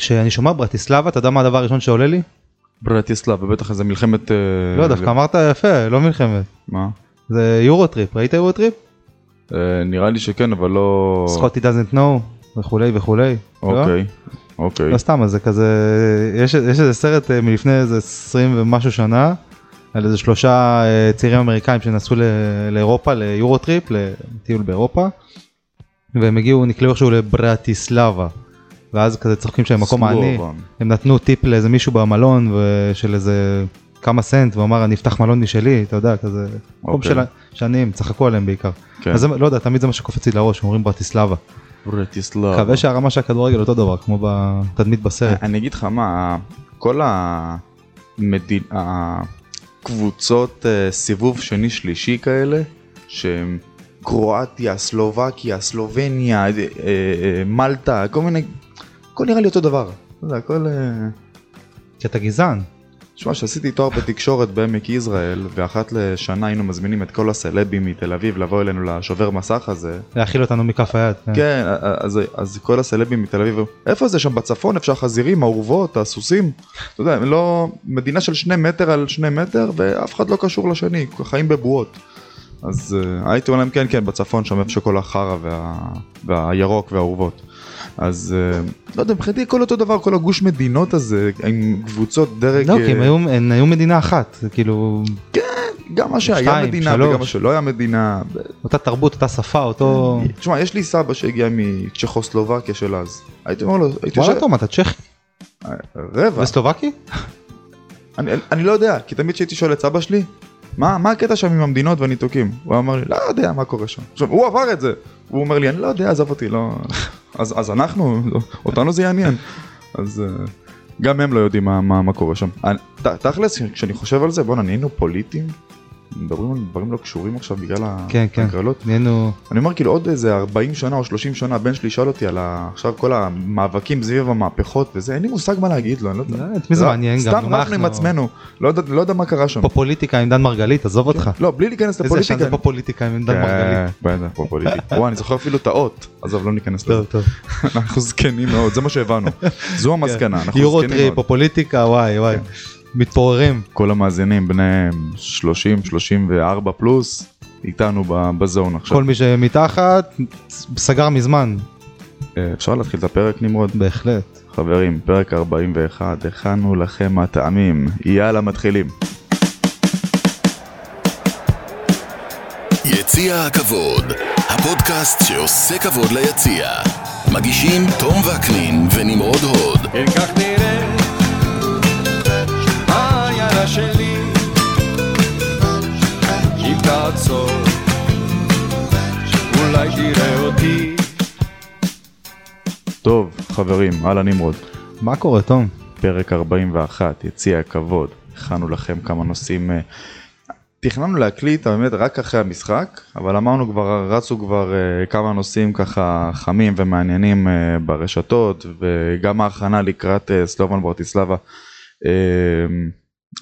כשאני שומע ברטיסלבה, אתה יודע מה הדבר הראשון שעולה לי? ברטיסלב, ובטח איזה מלחמת... אה, לא, דווקא אמרת יפה, לא מלחמת. מה? זה Euro Trip, ראית Euro Trip? אה, נראה לי שכן, אבל לא... Scotty doesn't know, וכולי וכולי. לא? אוקיי, אוקיי. לא סתם, זה כזה, יש יש איזה סרט אה, מלפני איזה 20 ומשהו שנה, על איזה שלושה צעירים אמריקאים שנסעו לאירופה, ל Euro Trip, לטיול באירופה, והם הגיעו, נקלעו איכשהו לברטיסלבה, ואז כזה צוחקים שהם מקום העני. הם נתנו טיפ לאיזה מישהו במלון של איזה כמה סנט, והוא אמר אני אפתח מלון משלי, אתה יודע, כזה, מקום אוקיי. של שנים, צחקו עליהם בעיקר. כן. אז לא יודע, תמיד זה מה שקופץ לי לראש, אומרים ברטיסלבה. ברטיסלב. מקווה שהרמה של הכדורגל אותו דבר, כמו בתדמית בסרט. אני אגיד לך מה, כל הקבוצות אה, סיבוב שני שלישי כאלה, שהם קרואטיה, סלובקיה, סלובניה, אה, אה, מלטה, כל מיני, הכל נראה לי אותו דבר. יודע, הכל... אה, כי אתה גזען. תשמע, כשעשיתי תואר בתקשורת בעמק יזרעאל, ואחת לשנה היינו מזמינים את כל הסלבים מתל אביב לבוא אלינו לשובר מסך הזה, להאכיל אותנו מכף היד. כן. כן, אז, אז כל הסלבים מתל אביב, איפה זה שם בצפון, איפה שהחזירים, האורוות, הסוסים, אתה יודע, הם לא, מדינה של שני מטר על שני מטר, ואף אחד לא קשור לשני, חיים בבועות. אז uh, הייתי אומר להם כן כן בצפון שם איפה שכל החרא וה, והירוק והאורוות. אז uh, לא יודע מבחינתי הכל אותו דבר כל הגוש מדינות הזה עם קבוצות דרג לא, כי הם אה, היו- הם היו מדינה אחת, כאילו, גם מה שהיה שתיים, מדינה שלוש. וגם מה שלא היה מדינה. אותה תרבות, אותה שפה, אותו... תשמע יש לי סבא שהגיע מצ'כוסלובקיה של אז. הייתי אומר לו, הייתי וואלה תום, אתה צ'כי רבע. וסלובקי? אני, אני לא יודע, כי תמיד כשהייתי שואל את סבא שלי, מה, מה הקטע שם עם המדינות והניתוקים? הוא אמר לי, לא יודע מה קורה שם. עכשיו, הוא עבר את זה. הוא אומר לי, אני לא יודע, עזוב אותי, לא... אז, אז אנחנו, אותנו זה יעניין. אז אה, גם הם לא יודעים מה, מה, מה קורה שם. תכלס, כשאני חושב על זה, בואנה, נהיינו פוליטיים? מדברים על דברים לא קשורים עכשיו בגלל כן, כן. ההגרלות? נהיינו... אני אומר כאילו עוד איזה 40 שנה או 30 שנה הבן שלי שאל אותי על ה... עכשיו כל המאבקים סביב המהפכות וזה אין לי מושג מה להגיד לו אני לא יודע. לא, את מי זה לא, מעניין גם? סתם רבנו עם אנחנו- עצמנו לא יודע, לא יודע מה קרה שם. פה פוליטיקה עם דן מרגלית, עזוב אותך. לא בלי להיכנס איזה ישן לפוליטיקה. זה פה פוליטיקה עם דן מרגלית. כן, בטח, פה פוליטיקה. וואי אני זוכר אפילו את האות. עזוב לא ניכנס לזה. טוב. אנחנו זקנים מאוד זה מה שהבנו. זו המסקנה אנחנו יורו זקנים טריפ מאוד. או פוליטיקה, וואי וואי. מתפוררים. כל המאזינים בני 30 34 פלוס איתנו ב- בזון עכשיו. כל מי שמתחת, סגר מזמן. אה, אפשר להתחיל את הפרק נמרוד? בהחלט. חברים, פרק 41, הכנו לכם הטעמים, יאללה מתחילים. יציע הכבוד, הפודקאסט שעושה כבוד ליציע. מגישים תום וקנין ונמרוד הוד. כן כך נראה שלי אם תעצור אולי תראה אותי טוב, חברים, אהלן נמרוד. מה קורה תום? פרק 41, יציע הכבוד. הכנו לכם כמה נושאים. אה, תכננו להקליט האמת רק אחרי המשחק, אבל אמרנו כבר, רצו כבר אה, כמה נושאים ככה חמים ומעניינים אה, ברשתות, וגם ההכנה לקראת סלובן ברטיסלבה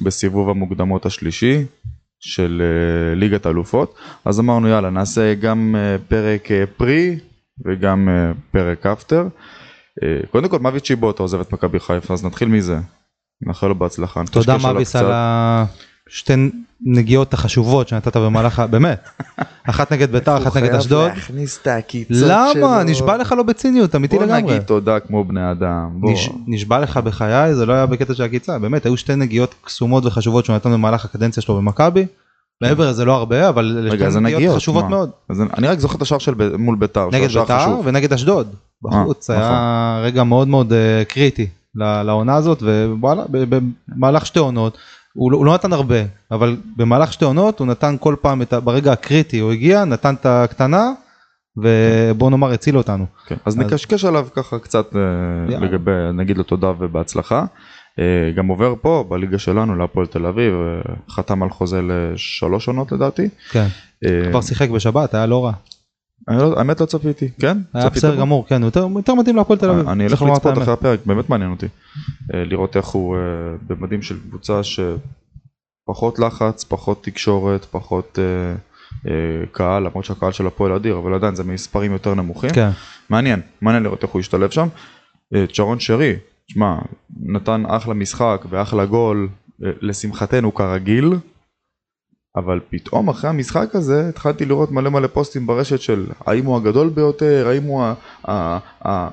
בסיבוב המוקדמות השלישי של אה, ליגת האלופות, אז אמרנו יאללה נעשה גם אה, פרק אה, פרי וגם פרק אפטר. קודם כל מוות צ'יבוטה עוזב את מכבי חיפה אז נתחיל מזה. נאחל לו בהצלחה. תודה נקשקש עליו מביס השתי נגיעות החשובות שנתת במהלך. באמת. אחת נגד ביתר, אחת נגד אשדוד. הוא חייב להכניס את העקיצות שלו. למה? נשבע לך לא בציניות, אמיתי בוא לגמרי. נגיד תודה כמו בני אדם. בוא. נש- נשבע לך בחיי, זה לא היה בקטע של עקיצה, באמת, היו שתי נגיעות קסומות וחשובות שהוא נתן במהלך הקדנציה שלו במכבי. מעבר לזה לא הרבה, אבל רגע, שתי נגיעות חשובות מה? מאוד. אז אני- רק זוכר את השער של ב- מול ביתר. נגד ביתר. ונגד אשדוד. בחוץ, נכון. היה רגע מאוד מאוד אה, קריטי לעונה הזאת, ווואלה, ב- במהלך שתי עונות, הוא לא- הוא לא נתן הרבה, אבל במהלך שתי עונות הוא נתן כל פעם, את ה- ברגע הקריטי הוא הגיע, נתן את הקטנה, ובוא נאמר הציל אותנו. כן, אז אז- נקשקש עליו ככה קצת אה, יאללה. לגבי, נגיד לו תודה ובהצלחה. אה, גם עובר פה בליגה שלנו להפועל תל אביב, אה, חתם על חוזה לשלוש עונות לדעתי. כן, אה, כבר שיחק בשבת, היה לא רע. לא- האמת לא צפיתי, כן? היה בסדר? גמור, כן, יותר- מתאים להפועל תל אביב. אני אלך לצפות. אחרי הפרק, באמת מעניין אותי. אה, לראות איך הוא אה, במדים של קבוצה שפחות לחץ, פחות תקשורת, פחות אה, קהל, למרות שהקהל של הפועל אדיר, אבל עדיין זה מספרים יותר נמוכים. כן, מעניין, מעניין לראות איך הוא ישתלב שם. צ'רון שרי, שמע, נתן אחלה משחק ואחלה גול, לשמחתנו כרגיל, אבל פתאום אחרי המשחק הזה התחלתי לראות מלא מלא פוסטים ברשת של האם הוא הגדול ביותר, האם הוא ה... ה, ה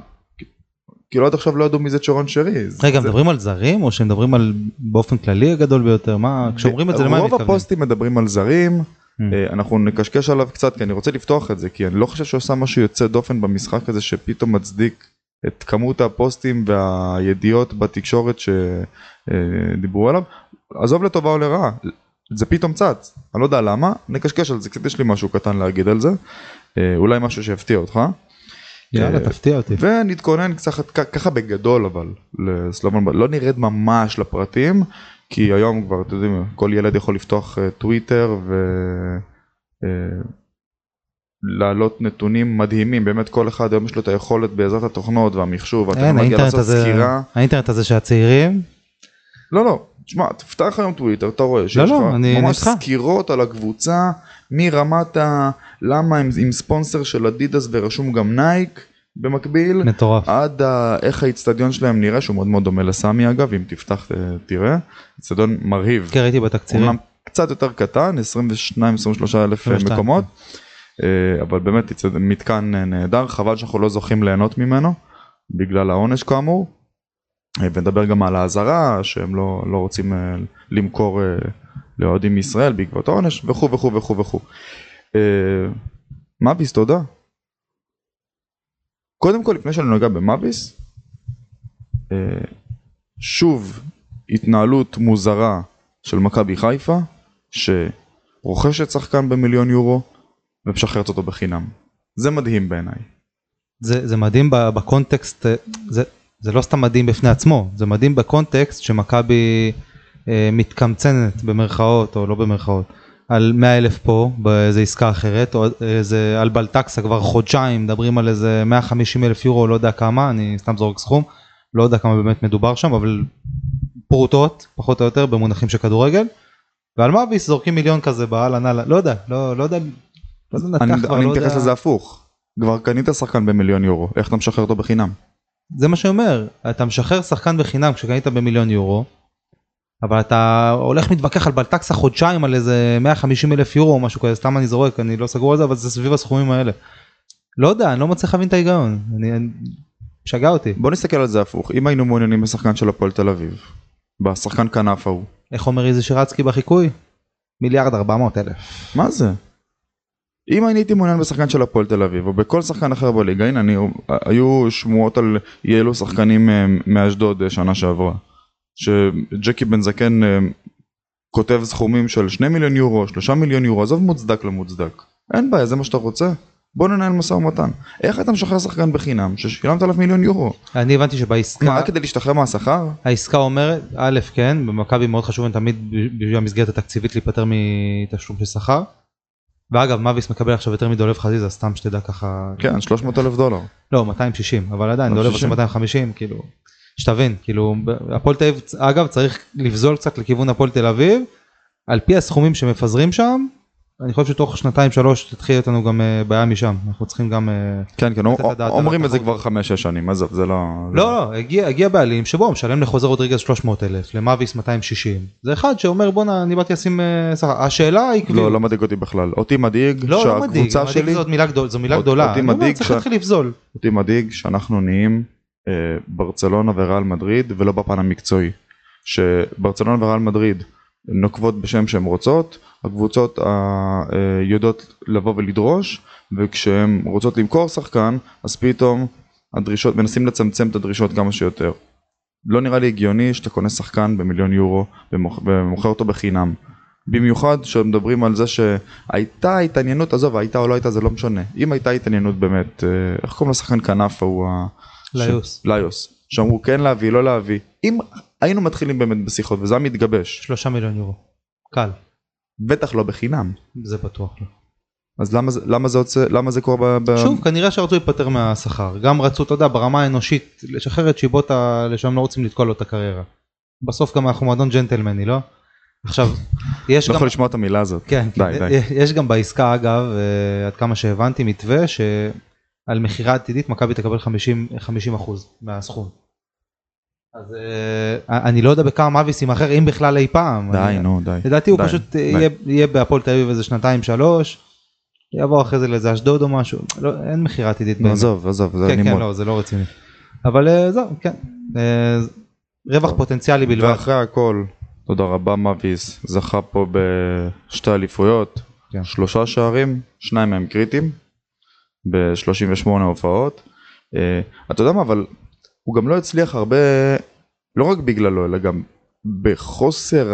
כאילו עד עכשיו לא ידעו מי זה צ'רון שרי. רגע, מדברים על זרים או שמדברים על באופן כללי הגדול ביותר? מה, כשאומרים את זה למה הם רוב מתכוונים? הפוסטים מדברים על זרים, Mm. אה, אנחנו נקשקש עליו קצת כי אני רוצה לפתוח את זה כי אני לא חושב שהוא עשה משהו יוצא דופן במשחק הזה שפתאום מצדיק את כמות הפוסטים והידיעות בתקשורת שדיברו עליו. עזוב לטובה או לרעה, זה פתאום צץ, אני לא יודע למה, נקשקש על זה, קצת יש לי משהו קטן להגיד על זה, אה, אולי משהו שיפתיע אותך. יאללה, אה, תפתיע אותי. ונתכונן קצת ככה בגדול אבל לסלובון לא נרד ממש לפרטים כי היום כבר אתם יודעים כל ילד יכול לפתוח אה, טוויטר ו... להעלות נתונים מדהימים. באמת כל אחד היום יש לו את היכולת בעזרת התוכנות והמחשוב והטכנולוגיה לעשות סקירה. האינטרנט הזה שהצעירים, לא לא תשמע תפתח היום טוויטר אתה רואה שיש לא, לך אני ממש איתך. סקירות על הקבוצה מרמת ה... למה הם עם ספונסר של אדידס ורשום גם נייק במקביל מטורף. עד ה... איך האיצטדיון שלהם נראה שהוא מאוד מאוד דומה לסמי אגב אם תפתח אה, תראה איצטדיון מרהיב כן, ראיתי בתקצירים. אומנם קצת יותר קטן 22-23 אלף 22. מקומות אה, אבל באמת מתקן אה, נהדר חבל שאנחנו לא זוכים ליהנות ממנו בגלל העונש כאמור. אה, ונדבר גם על האזהרה שהם לא, לא רוצים אה, למכור אה, לאוהדים מישראל בעקבות העונש וכו' וכו' וכו' וכו'. מאביס תודה. קודם כל לפני שאני נוגע במאביס, שוב התנהלות מוזרה של מכבי חיפה שרוכשת שחקן במיליון יורו ומשחררת אותו בחינם. זה מדהים בעיניי. זה, זה מדהים בקונטקסט, זה, זה לא סתם מדהים בפני עצמו, זה מדהים בקונטקסט שמכבי אה, מתקמצנת במרכאות או לא במרכאות על 100 אלף פה באיזה עסקה אחרת, או איזה על בלטקסה כבר חודשיים מדברים על איזה 150 אלף יורו, לא יודע כמה, אני סתם זורק סכום, לא יודע כמה באמת מדובר שם, אבל פרוטות פחות או יותר במונחים של כדורגל. ועל מאביס זורקים מיליון כזה באהלן אהלן, לא יודע, לא, לא יודע, לא יודע אני, אני לא מתייחס יודע. לזה הפוך. כבר קנית שחקן במיליון יורו, איך אתה משחרר אותו בחינם? זה מה שאומר, אתה משחרר שחקן בחינם כשקנית במיליון יורו, אבל אתה הולך מתווכח על בלטקסה חודשיים על איזה 150 אלף יורו או משהו כזה, סתם אני זורק, אני לא סגור על זה, אבל זה סביב הסכומים האלה. לא יודע, אני לא מצליח להבין את ההיגיון, אני. משגע אותי. בוא נסתכל על זה הפוך, אם היינו מעוניינים בשחקן של הפועל תל אביב, בשחקן כנף ההוא, איך אומר איזה שרצקי בחיקוי? מיליארד 400 אלף. מה זה? אם אני הייתי מעוניין בשחקן של הפועל תל אביב או בכל שחקן אחר בליגה, הנה אני, היו שמועות על יהיה לו שחקנים אה, מאשדוד אה, שנה שעברה, שג'קי בן זקן אה, כותב סכומים של 2 מיליון יורו, 3 מיליון יורו, עזוב מוצדק לא מוצדק, אין בעיה זה מה שאתה רוצה, בוא ננהל משא ומתן, איך אתה משחרר שחקן בחינם ששילמת עליו מיליון יורו, אני הבנתי מה שבעסקה, רק כדי להשתחרר מהשכר? העסקה אומרת, א' כן, במכבי מאוד חשוב תמיד בשביל המסגרת התקציבית להיפטר מתשלום של שכר. ואגב, מאביס מקבל עכשיו יותר מדולב חזיזה, סתם שתדע ככה, כן 300 אלף דולר, לא 260 אבל עדיין דולב עושה 260. 250 כאילו שתבין כאילו הפועל תל אביב אגב צריך לבזול קצת לכיוון הפועל תל אביב על פי הסכומים שמפזרים שם אני חושב שתוך שנתיים שלוש תתחיל אותנו גם אה, בעיה משם אנחנו צריכים גם אה, כן כן אומרים את זה. כבר 5-6 שנים, עזוב זה לא... זה לא לא הגיע הגיע בעלים שבו משלם לחוזר רודריגז 300 אלף למאביס 260 זה אחד שאומר בואנה אני באתי לשים אה, שכר השאלה היא לא, לא מדאיג אותי בכלל. אותי מדאיג לא, לא מדאיג, שהקבוצה מדאיג שלי, זאת מילה גדולה, זו מילה אותי גדולה, אומר, מדאיג צריך להתחיל לבזול. אותי מדאיג שאנחנו נהיים אה, ברצלונה וריאל מדריד ולא בפן המקצועי. שברצלונה וריאל מדריד נוקבות בשם שהן רוצות, הקבוצות אה, יודעות לבוא ולדרוש, וכשהן רוצות למכור שחקן, אז פתאום הדרישות, מנסים לצמצם את הדרישות כמה שיותר. לא נראה לי הגיוני שאתה קונה שחקן במיליון יורו ומוכ- ומוכר אותו בחינם. במיוחד שמדברים על זה שהייתה התעניינות, עזוב, הייתה או לא הייתה זה לא משנה. אם הייתה התעניינות באמת, אה, איך קוראים לשחקן כנף ההוא? ליוס. ש... ליוס. שאמרו כן להביא, לא להביא. אם היינו מתחילים באמת בשיחות וזה היה מתגבש, שלושה מיליון יורו. קל. בטח לא בחינם. זה בטוח לא. אז למה למה זה, יוצא, למה זה קורה ב... ב... שוב, כנראה שרצו להיפטר מהשכר. גם רצו, אתה יודע, ברמה האנושית, לשחרר את שיבוטה לשם לא רוצים לתקוע לו את הקריירה. בסוף גם אנחנו מועדון ג'נטלמני, לא? עכשיו, יש לא גם... יכול לשמוע את המילה הזאת. כן, די, כן, די. יש גם בעסקה אגב, אה, עד כמה שהבנתי, מתווה שעל מכירה עתידית מכבי תקבל 50 50 אחוז מהסכום. אז אה, אני לא יודע בכמה מאביס יימכר אם בכלל אי פעם. די, נו, די. לדעתי הוא פשוט. יהיה- בהפועל תל אביב איזה שנתיים שלוש. יעבור אחרי זה לאיזה אשדוד או משהו. לא, אין מכירה עתידית. עזוב, עזוב, זה כן, כן. לא, זה לא רציני. אבל אה, זהו, כן. אה, רווח פוטנציאלי בלבד. ואחרי הכל, תודה רבה מאביס, זכה פה בשתי אליפויות, כן. שלושה שערים, שניים מהם קריטיים, ב-38 הופעות. אתה יודע מה, אבל הוא גם לא הצליח הרבה, לא רק בגללו, אלא גם בחוסר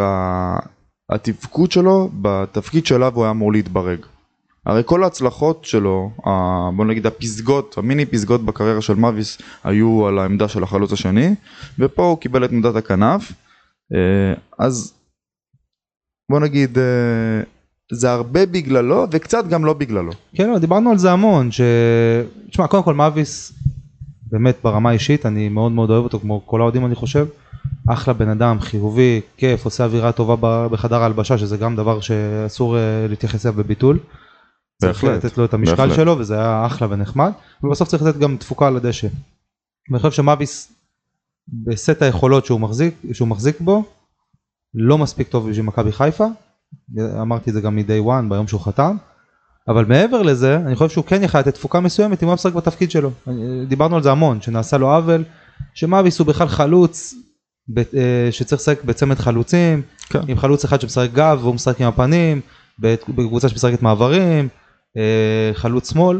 התפקוד שלו בתפקיד שאליו הוא היה אמור להתברג. הרי כל ההצלחות שלו, בוא נגיד הפסגות, המיני פסגות בקריירה של מאביס היו על העמדה של החלוץ השני, ופה הוא קיבל את עמדת הכנף, אה, אז בוא נגיד אה, זה הרבה בגללו וקצת גם לא בגללו. כן, לא, דיברנו על זה המון, ש... תשמע, קודם כל מאביס, באמת ברמה האישית, אני מאוד מאוד אוהב אותו, כמו כל האוהדים אני חושב. אחלה בן אדם, חיובי, כיף, עושה אווירה טובה בחדר ההלבשה, שזה גם דבר שאסור אה, להתייחס אליו בביטול. צריך לתת לו את המשקל בהחלט. שלו, וזה היה אחלה ונחמד. ובסוף צריך לתת גם תפוקה על הדשא. ואני חושב שמאביס, בסט היכולות שהוא מחזיק, שהוא מחזיק בו, לא מספיק טוב בשביל מכבי חיפה. אמרתי את זה גם מ-day one ביום שהוא חתם. אבל מעבר לזה, אני חושב שהוא כן יכל לתת תפוקה מסוימת אם הוא היה משחק בתפקיד שלו. דיברנו על זה המון, שנעשה לו עוול, שמאביס הוא בכלל חלוץ, אה, שצריך לשחק בצמד חלוצים, כן. עם חלוץ אחד שמשחק גב והוא משחק עם הפנים, בקבוצה שמשחקת מעברים, אה, חלוץ שמאל.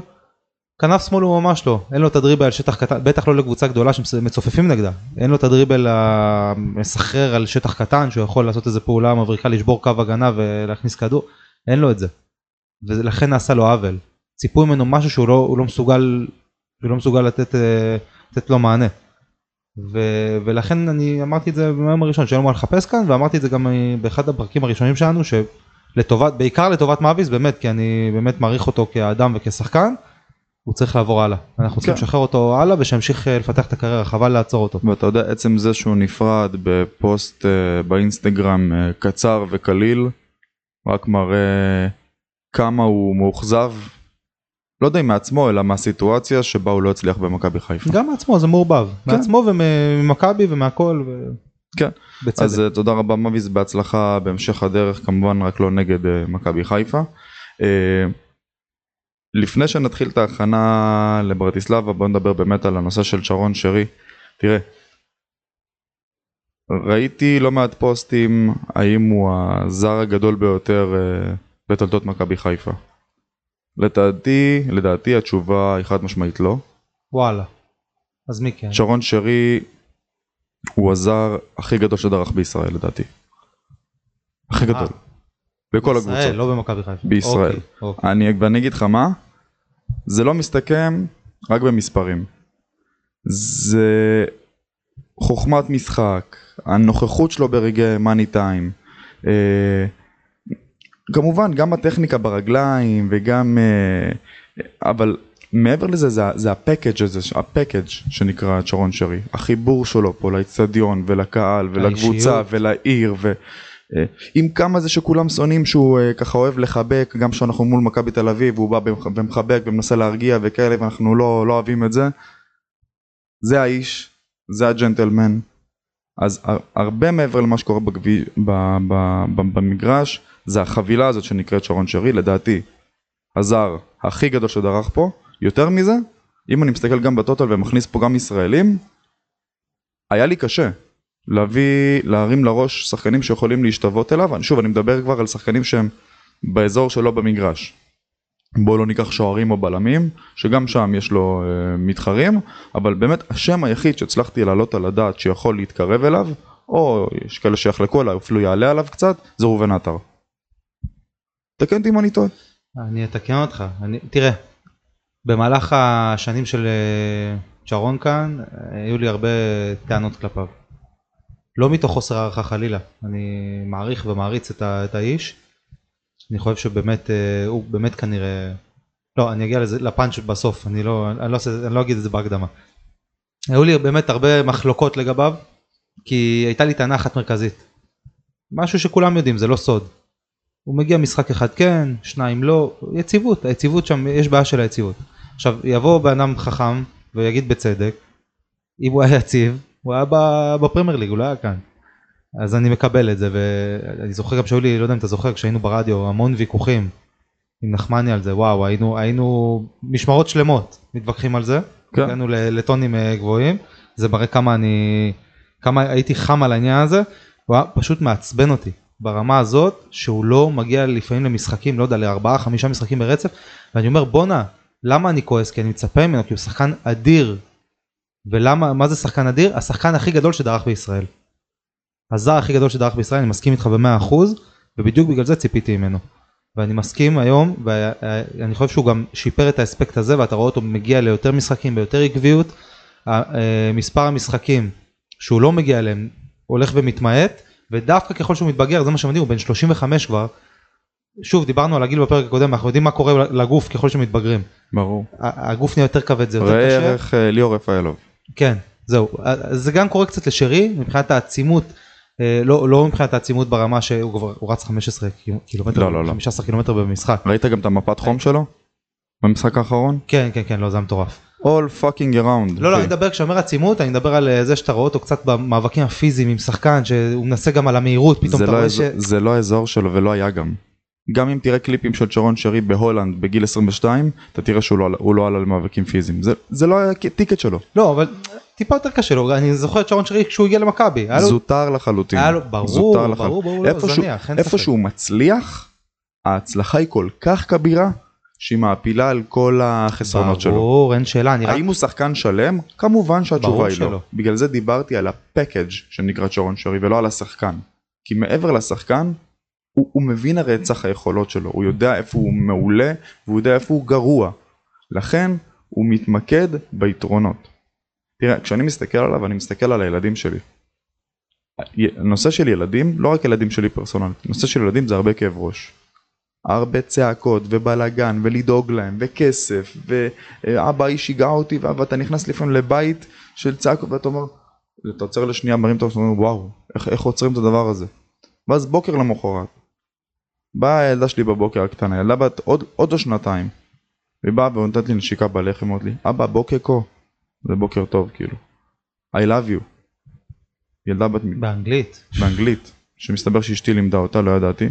כנף שמאל הוא ממש לא, אין לו את הדריבל על שטח קטן, בטח לא לקבוצה גדולה שמצופפים נגדה, אין לו את הדריבל המסחרר על שטח קטן שהוא יכול לעשות איזה פעולה מבריקה לשבור קו הגנה ולהכניס כדור, אין לו את זה. ולכן נעשה לו עוול. ציפו ממנו משהו שהוא לא, לא מסוגל, שהוא לא מסוגל לתת, אה, לתת לו מענה. ו, ולכן אני אמרתי את זה ביום הראשון שאין לו מה לחפש כאן ואמרתי את זה גם אה, באחד הפרקים הראשונים שלנו שלטובת בעיקר לטובת מאביס באמת כי אני באמת מעריך אותו כאדם וכשחקן. הוא צריך לעבור הלאה אנחנו צריכים כן. לשחרר אותו הלאה ושימשיך אה, לפתח את הקריירה חבל לעצור אותו. ואתה יודע עצם זה שהוא נפרד בפוסט באינסטגרם קצר וקליל רק מראה כמה הוא מאוכזב לא יודע אם מעצמו אלא מהסיטואציה שבה הוא לא הצליח במכבי חיפה. גם מעצמו זה מעורבב כן. מעצמו וממכבי ומהכל. ו... כן. בצדק. אז אה, תודה רבה מביס בהצלחה בהמשך הדרך כמובן רק לא נגד אה, מכבי חיפה. אה, לפני שנתחיל את ההכנה לברטיסלבה בוא נדבר באמת על הנושא של שרון שרי. תראה. ראיתי לא מעט פוסטים האם הוא הזר הגדול ביותר אה, בתולדות מכבי חיפה. לדעתי, לדעתי התשובה היא חד משמעית לא. וואלה. אז מי כן? שרון שרי הוא הזר הכי גדול שדרך בישראל לדעתי. הכי גדול. בכל הקבוצות. לא במכבי חיפה. בישראל. אוקיי, אוקיי. אני, ואני אגיד לך מה, זה לא מסתכם רק במספרים. זה חוכמת משחק, הנוכחות שלו ברגעי מאני טיים. אה, כמובן גם הטכניקה ברגליים וגם, אה, אבל מעבר לזה זה, זה הפקאג' הזה, הפקאג' שנקרא שרון שרי, החיבור שלו פה לאצטדיון ולקהל ולקבוצה. ולעיר ו... אה, עם כמה זה שכולם שונאים שהוא אה, ככה אוהב לחבק גם כשאנחנו מול מכבי תל אביב והוא בא ומחבק ומנסה להרגיע וכאלה ואנחנו לא, לא אוהבים את זה. זה האיש, זה הג'נטלמן. אז הר- הרבה מעבר למה שקורה בגבי, ב, ב, ב, במגרש זה החבילה הזאת שנקראת שרון שרי לדעתי הזר הכי גדול שדרך פה יותר מזה אם אני מסתכל גם בטוטל ומכניס פה גם ישראלים היה לי קשה להביא, להרים לראש שחקנים שיכולים להשתוות אליו, שוב אני מדבר כבר על שחקנים שהם באזור שלו במגרש. בואו לא ניקח שוערים או בלמים, שגם שם יש לו אה, מתחרים, אבל באמת השם היחיד שהצלחתי להעלות על הדעת שיכול להתקרב אליו, או יש כאלה שיחלקו עליו, אפילו יעלה עליו קצת, זה ראובן עטר. תקן אותי אם אני טועה. אני אתקן אותך. אני, תראה, במהלך השנים של אה, שרון כאן, אה, היו לי הרבה טענות כלפיו. לא מתוך חוסר הערכה חלילה, אני מעריך ומעריץ את, ה, את האיש. אני חושב שבאמת, אה, הוא באמת כנראה... לא, אני אגיע לזה, לפאנץ' בסוף, אני לא, אני, לא אני לא אגיד את זה בהקדמה. היו לי באמת הרבה מחלוקות לגביו, כי הייתה לי טענה אחת מרכזית. משהו שכולם יודעים, זה לא סוד. הוא מגיע משחק אחד כן, שניים לא, יציבות, היציבות שם, יש בעיה של היציבות. עכשיו, יבוא בן אדם חכם ויגיד בצדק, אם הוא היה יציב, הוא היה בפרמייר ליג, הוא לא היה כאן. אז אני מקבל את זה, ואני זוכר גם שהיו לי, לא יודע אם אתה זוכר, כשהיינו ברדיו, המון ויכוחים עם נחמני על זה, וואו, היינו, היינו משמרות שלמות מתווכחים על זה, כן. הגענו לטונים אה, גבוהים, זה מראה כמה אני, כמה הייתי חם על העניין הזה, הוא היה פשוט מעצבן אותי ברמה הזאת, שהוא לא מגיע לפעמים למשחקים, לא יודע, לארבעה, חמישה משחקים ברצף, ואני אומר בואנה, למה אני כועס? כי אני מצפה ממנו, כי הוא שחקן אדיר. ולמה, מה זה שחקן אדיר? השחקן הכי גדול שדרך בישראל. הזר הכי גדול שדרך בישראל, אני מסכים איתך במאה אחוז, ובדיוק בגלל זה ציפיתי ממנו. ואני מסכים היום, ואני חושב שהוא גם שיפר את האספקט הזה, ואתה רואה אותו מגיע ליותר משחקים ביותר עקביות. אה, מספר המשחקים שהוא לא מגיע אליהם הולך ומתמעט, ודווקא ככל שהוא מתבגר, זה מה שמדהים, הוא בן 35 כבר. שוב, דיברנו על הגיל בפרק הקודם, אנחנו יודעים מה קורה לגוף ככל שמתבגרים. ברור. הגוף נהיה יותר כבד, זה יותר ראה קשה. ערך אה, ליאור רפאלוב. כן, זהו. אז זה גם קורה קצת לשרי, מבחינת העצימות, אה, לא, לא מבחינת העצימות ברמה שהוא כבר, הוא רץ 15 קילו- קילומטר, לא, לא, לא. 15 קילומטר במשחק. ראית גם את המפת חום שלו? במשחק האחרון? כן, כן, כן, לא, זה היה מטורף. All fucking around. לא, לא, אחי. אני מדבר, כשאני אומר עצימות, אני מדבר על אה, זה שאתה רואה אותו קצת במאבקים הפיזיים עם שחקן, שהוא מנסה גם על המהירות, פתאום אתה לא רואה ש... זה לא האזור שלו ולא היה גם. גם אם תראה קליפים של שרון שרי בהולנד בגיל 22, אתה תראה שהוא לא עלה- הוא לא למאבקים פיזיים. זה- זה לא היה ticket שלו. לא, אבל טיפה יותר קשה לו, אני זוכר את שרון שרי כשהוא הגיע למכבי. זוטר לחלוטין. ברור, ברור. ברור, לא, איפה זניח, אין איפה ספק. שהוא מצליח, ההצלחה היא כל כך כבירה, שהיא מעפילה על כל החסרונות שלו. ברור, אין שאלה, אני רק... האם הוא שחקן שלם? כמובן שהתשובה ברור היא לא. שלא. בגלל זה דיברתי על ה package שנקרא שרון שרי ולא על השחקן. כי מעבר לשחקן, הוא, הוא מבין הרי את סך היכולות שלו, הוא יודע איפה הוא מעולה והוא יודע איפה הוא גרוע. לכן הוא מתמקד ביתרונות. תראה, כשאני מסתכל עליו, אני מסתכל על הילדים שלי. נושא של ילדים, לא רק ילדים שלי פרסונלית, נושא של ילדים זה הרבה כאב ראש. הרבה צעקות ובלאגן ולדאוג להם וכסף ואבא היא שיגעה אותי ואתה נכנס לפעמים לבית של צעקות ואתה אומר אתה עוצר לשנייה מרים את ואומר וואו איך, איך עוצרים את הדבר הזה ואז בוקר למחרת באה הילדה שלי בבוקר הקטנה ילדה בת עוד, עוד שנתיים והיא באה ונותנת לי נשיקה בלחם אומרת לי אבא בוקר כה זה בוקר טוב כאילו I love you ילדה בת באנגלית. באנגלית, שמסתבר שאשתי לימדה אותה, לא ידעתי.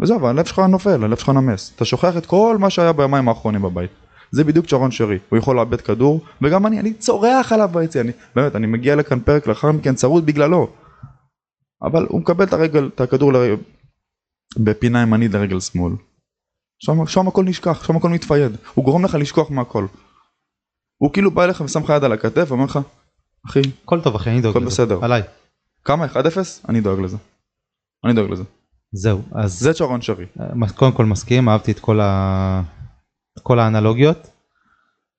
וזהו, אבל הלב שלך נופל, הלב שלך נמס. אתה שוכח את כל מה שהיה ביומיים האחרונים בבית. זה בדיוק שרון שרי, הוא יכול לאבד כדור, וגם אני, אני צורח עליו ביציע, אני, באמת, אני מגיע לכאן פרק לאחר מכן צרוד בגללו. אבל הוא מקבל את הרגל, את הכדור לרגל, בפינה ימנית לרגל שמאל. שם, שם הכל נשכח, שם הכל מתפייד, הוא גורם לך לשכוח מהכל. הוא כאילו בא אליך ושם לך יד על הכתף ואומר לך, אחי, הכל טוב אחי, אני דואג הכל לזה. בסדר. עליי. כמה? 1-0? אני דואג לזה. אני דואג לזה. זהו, אז זה שרון שרי. אה, קודם כל מסכים, אהבתי את כל, ה... את כל האנלוגיות.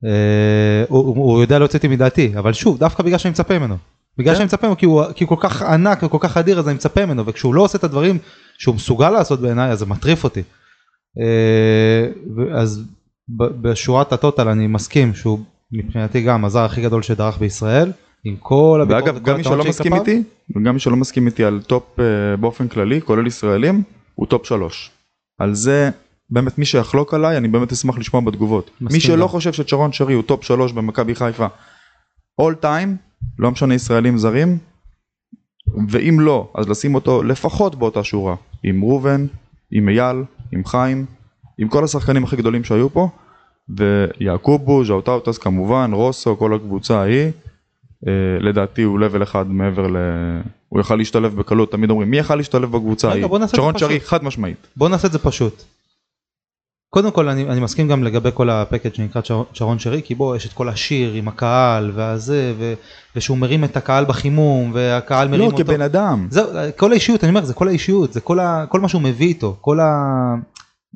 אה, הוא, הוא- יודע להוציא אותי מדעתי, אבל שוב, דווקא בגלל שאני מצפה ממנו. בגלל כן. שאני מצפה ממנו, כי הוא, כי הוא כל כך ענק וכל כך אדיר, אז אני מצפה ממנו, וכשהוא לא עושה את הדברים שהוא מסוגל לעשות בעיניי, אז זה מטריף אותי. אה, אז בשורת הטוטל אני מסכים שהוא מבחינתי גם הזר הכי גדול שדרך בישראל, עם כל הביקורת ואגב, גם מי שלא מסכים. איתי, וגם מי שלא מסכים איתי על top אה, באופן כללי, כולל ישראלים, הוא top שלוש. על זה, באמת מי שיחלוק עליי, אני באמת אשמח לשמוע בתגובות. מי שלא גם. חושב שצ'רון שרי הוא top שלוש במכבי חיפה, all time, לא משנה ישראלים זרים, ואם לא, אז לשים אותו לפחות באותה שורה, עם ראובן, עם אייל, עם חיים, עם כל השחקנים הכי גדולים שהיו פה, ויעקובו, ז'וטאוטאס כמובן, רוסו, כל הקבוצה ההיא, לדעתי הוא לבל אחד מעבר ל... הוא יכל להשתלב בקלות, תמיד אומרים מי יכל להשתלב בקבוצה ההיא? שרון זה שרי. חד משמעית. בוא נעשה את זה פשוט. קודם כל אני, אני מסכים גם לגבי כל הפקד שנקרא שרון, שרון שרי כי בו יש את כל השיר עם הקהל והזה ו, ושהוא מרים את הקהל בחימום והקהל מרים לא, אותו. כבן אדם. זהו, כל האישיות אני אומר זה כל האישיות זה כל, ה, כל מה שהוא מביא איתו כל, ה,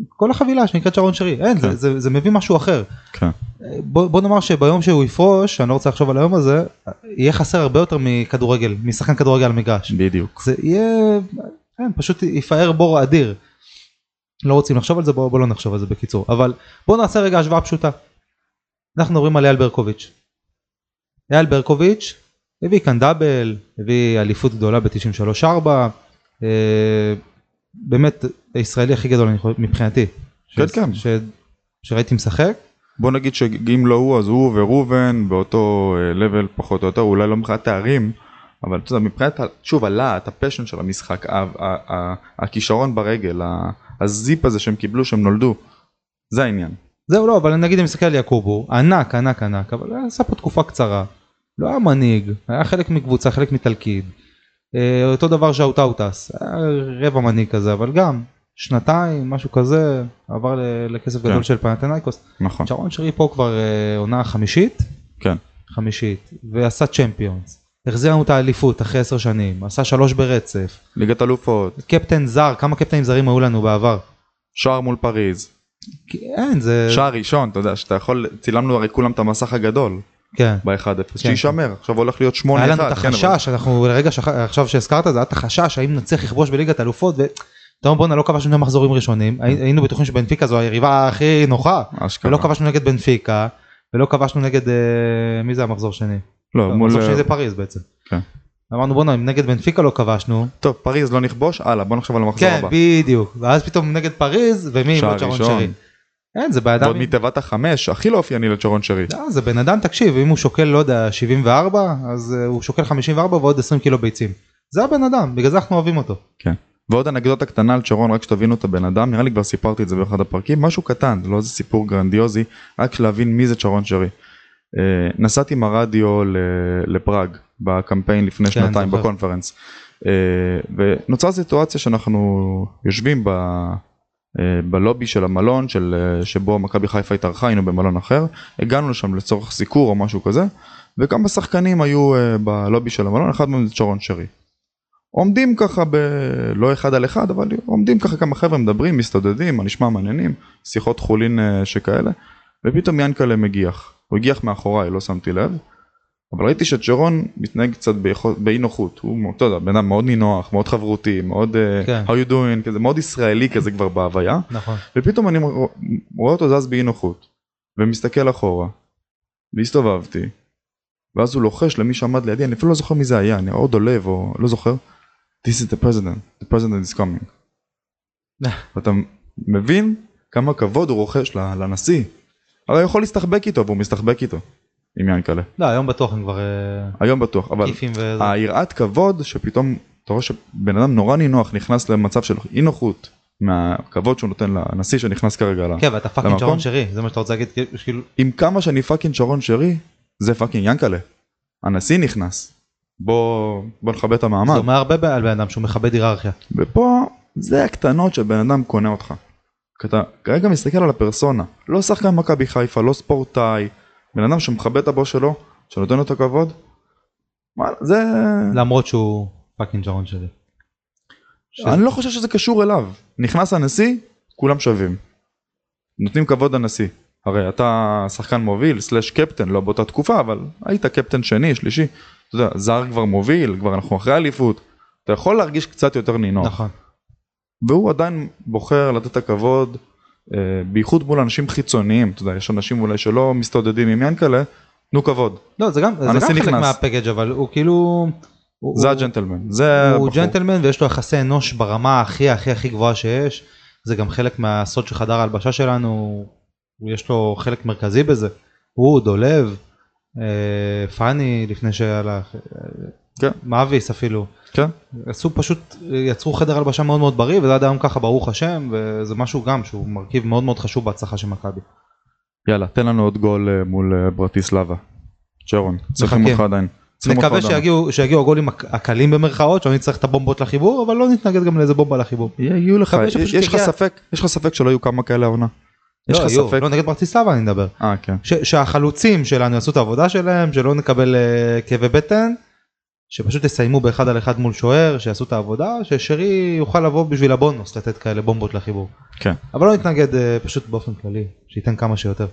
כל החבילה שנקראת שרון שרי אין כן. זה, זה, זה מביא משהו אחר. כן. בוא, בוא נאמר שביום שהוא יפרוש אני לא רוצה לחשוב על היום הזה יהיה חסר הרבה יותר מכדורגל משחקן כדורגל על מגרש. בדיוק. זה יהיה, כן, פשוט יפאר בור אדיר. לא רוצים לחשוב על זה, בואו בוא לא נחשוב על זה בקיצור. אבל בואו נעשה רגע השוואה פשוטה. אנחנו מדברים על אייל ברקוביץ'. אייל ברקוביץ' הביא כאן דאבל, הביא אליפות גדולה ב-93-4, אה, באמת הישראלי הכי גדול אני מבחינתי. כן, ש- כן. ש- שראיתי משחק. בוא נגיד שאם לא הוא אז הוא וראובן באותו לבל פחות או יותר, אולי לא מבחינת תארים, אבל אתה יודע, מבחינת, שוב, הלהט, הפשן של המשחק, הכישרון ברגל, הזיפ הזה שהם קיבלו, שהם נולדו, זה העניין. זהו לא אבל נגיד אני מסתכל על יעקובו ענק ענק ענק אבל עשה פה תקופה קצרה. לא היה מנהיג היה חלק מקבוצה חלק מתלכיד. אה, אותו דבר ז'וטאוטאס היה רבע מנהיג כזה אבל גם שנתיים משהו כזה עבר לכסף כן. גדול של פנאתינייקוס. נכון, שרון שרי פה כבר אה, עונה חמישית. כן, חמישית. ועשה Champions. החזיר לנו את האליפות אחרי עשר שנים. עשה שלוש ברצף. ליגת אלופות, קפטן זר כמה קפטנים זרים היו לנו בעבר. שער מול פריז, אין זה שער ראשון, אתה יודע, שאתה יכול, צילמנו הרי כולם את המסך הגדול, כן. ב-1-0, שישמר, עכשיו הולך להיות 8-1, היה לנו את כן, החשש, אנחנו לרגע עכשיו שהזכרת זה היה את החשש האם נצליח לכבוש בליגת אלופות ואתה אומר בואנה לא כבשנו שני מחזורים ראשונים הי- היינו בטוחים שבנפיקה זו היריבה הכי נוחה אשכרה. ולא כבשנו נגד בנפיקה ולא כבשנו נגד אה, מי זה המחזור שני? לא, מול... המחזור שני זה פריז בעצם. כן. אמרנו בואנה אם נגד בנפיקה לא כבשנו טוב, פריז לא נכבוש, הלאה, בוא נחשוב על המחזור כן הבא. בדיוק ואז פתאום נגד פריז ומי עם שרון. שרי. אין זה אדם ועוד מתיבת החמש, הכי לא אופייני לצ'רון שרי. לא, זה בן אדם תקשיב אם הוא שוקל לא יודע 74 אז אה, הוא שוקל 54 ועוד 20 קילו ביצים. זה הבן אדם בגלל זה אנחנו אוהבים אותו. כן. ועוד אנקדוטה קטנה על צ'רון, רק שתבינו את הבן אדם, נראה לי כבר סיפרתי את זה באחד הפרקים, משהו קטן, לא איזה סיפור גרנדיוזי, רק להבין מי זה צ'רון שרי. אה, נסעתי עם הרדיו לפראג בקמפיין לפני כן, שנתיים זוכר. בקונפרנס, אה, ונוצרה סיטואציה שאנחנו יושבים ב... אה, בלובי של המלון של, שבו מכבי חיפה התארחה, היינו במלון אחר, הגענו לשם לצורך סיקור או משהו כזה, וכמה שחקנים היו בלובי של המלון, אחד מהם זה צ'רון שרי. עומדים ככה ב... לא אחד על אחד, אבל עומדים ככה כמה חבר'ה מדברים, מסתודדים, מה נשמע מעניינים, שיחות חולין אה, שכאלה, ופתאום ינקלה מגיח. הוא הגיח מאחוריי, לא שמתי לב, אבל ראיתי שצ'רון מתנהג קצת באי נוחות, הוא, אתה יודע, בן אדם מאוד נינוח, מאוד חברותי, מאוד אה, כן. how you doing, כזה מאוד ישראלי כזה כבר בהוויה, נכון. ופתאום אני רוא- רואה אותו זז באי נוחות, ומסתכל אחורה, והסתובבתי, ואז הוא לוחש למי שעמד לידי, אני אפילו לא זוכר מי זה היה, אני או דולב או לא זוכר, This is the president, the president is coming. ואתה מבין כמה כבוד הוא רוכש לנשיא, הרי הוא יכול להסתחבק איתו והוא מסתחבק איתו, עם ינקלה. לא היום בטוח הם כבר אה, היום בטוח, אבל. היראת כבוד שפתאום אתה רואה שבן אדם נורא נינוח נכנס למצב של אי נוחות מהכבוד שהוא נותן לנשיא שנכנס כרגע ל... כן ואתה פאקינג למקום? שרון שרי זה מה שאתה רוצה להגיד כאילו עם כמה שאני פאקינג שרון שרי זה פאקינג ינקלה. הנשיא נכנס. בוא בוא נכבד את זה המעמד. אומר הרבה על בן אדם שהוא מכבד היררכיה. ופה זה הקטנות שבן אדם קונה אותך. כי אתה כרגע מסתכל על הפרסונה לא שחקן מכבי חיפה לא ספורטאי בן אדם שמכבד את הבוס שלו שנותן לו את הכבוד. מה, זה למרות שהוא פאקינג שרון שרי. ש- אני לא חושב שזה קשור אליו. נכנס הנשיא, כולם שווים. נותנים כבוד לנשיא. הרי אתה שחקן מוביל, slash קפטן, לא באותה תקופה, אבל היית קפטן שני, שלישי. אתה יודע, זר כבר מוביל, כבר אנחנו אחרי אליפות. אתה יכול להרגיש קצת יותר נינוח. נכון. והוא עדיין בוחר לתת את הכבוד, אה, בייחוד מול אנשים חיצוניים. אתה יודע, יש אנשים אולי שלא מסתודדים עם ינקלה, תנו כבוד. לא זה גם זה גם חלק. מהפקאג' אבל הוא כאילו. הוא- זה הג'נטלמן. זה הוא הבחור. ג'נטלמן ויש לו יחסי אנוש ברמה הכי הכי הכי גבוהה שיש. זה גם חלק מהסוד של חדר ההלבשה שלנו. יש לו חלק מרכזי בזה. הוא דולב. אה, פאני לפני שהלך. אה, כן. מאביס אפילו. כן. עשו פשוט יצרו חדר הלבשה מאוד מאוד בריא וזה עד היום ככה ברוך השם וזה משהו גם שהוא מרכיב מאוד מאוד חשוב בהצלחה של מכבי. יאללה, תן לנו עוד גול אה, מול ברטיסלבה. צ'רון, צריכים. אותך עדיין. נקווה. שיגיעו שיגיעו הגולים הק- הקלים במרכאות שלא נצטרך את הבומבות לחיבור אבל לא נתנגד גם לאיזה בומבה לחיבור. יהיו לך, יש לך ספק, יש לך ספק שלא יהיו כמה כאלה העונה? יש לא, לך יהיו, ספק? לא נגד ברטיסלבה אני מדבר. אה כן. שהחלוצים שלנו יעשו את העבודה שלהם שלא נקבל אה, כאבי בטן. שפשוט יסיימו באחד על אחד מול שוער שיעשו את העבודה ששרי יוכל לבוא בשביל הבונוס לתת כאלה בומבות לחיבור. כן. אבל לא נתנגד אה, פשוט באופן כללי שייתן כמה שיותר.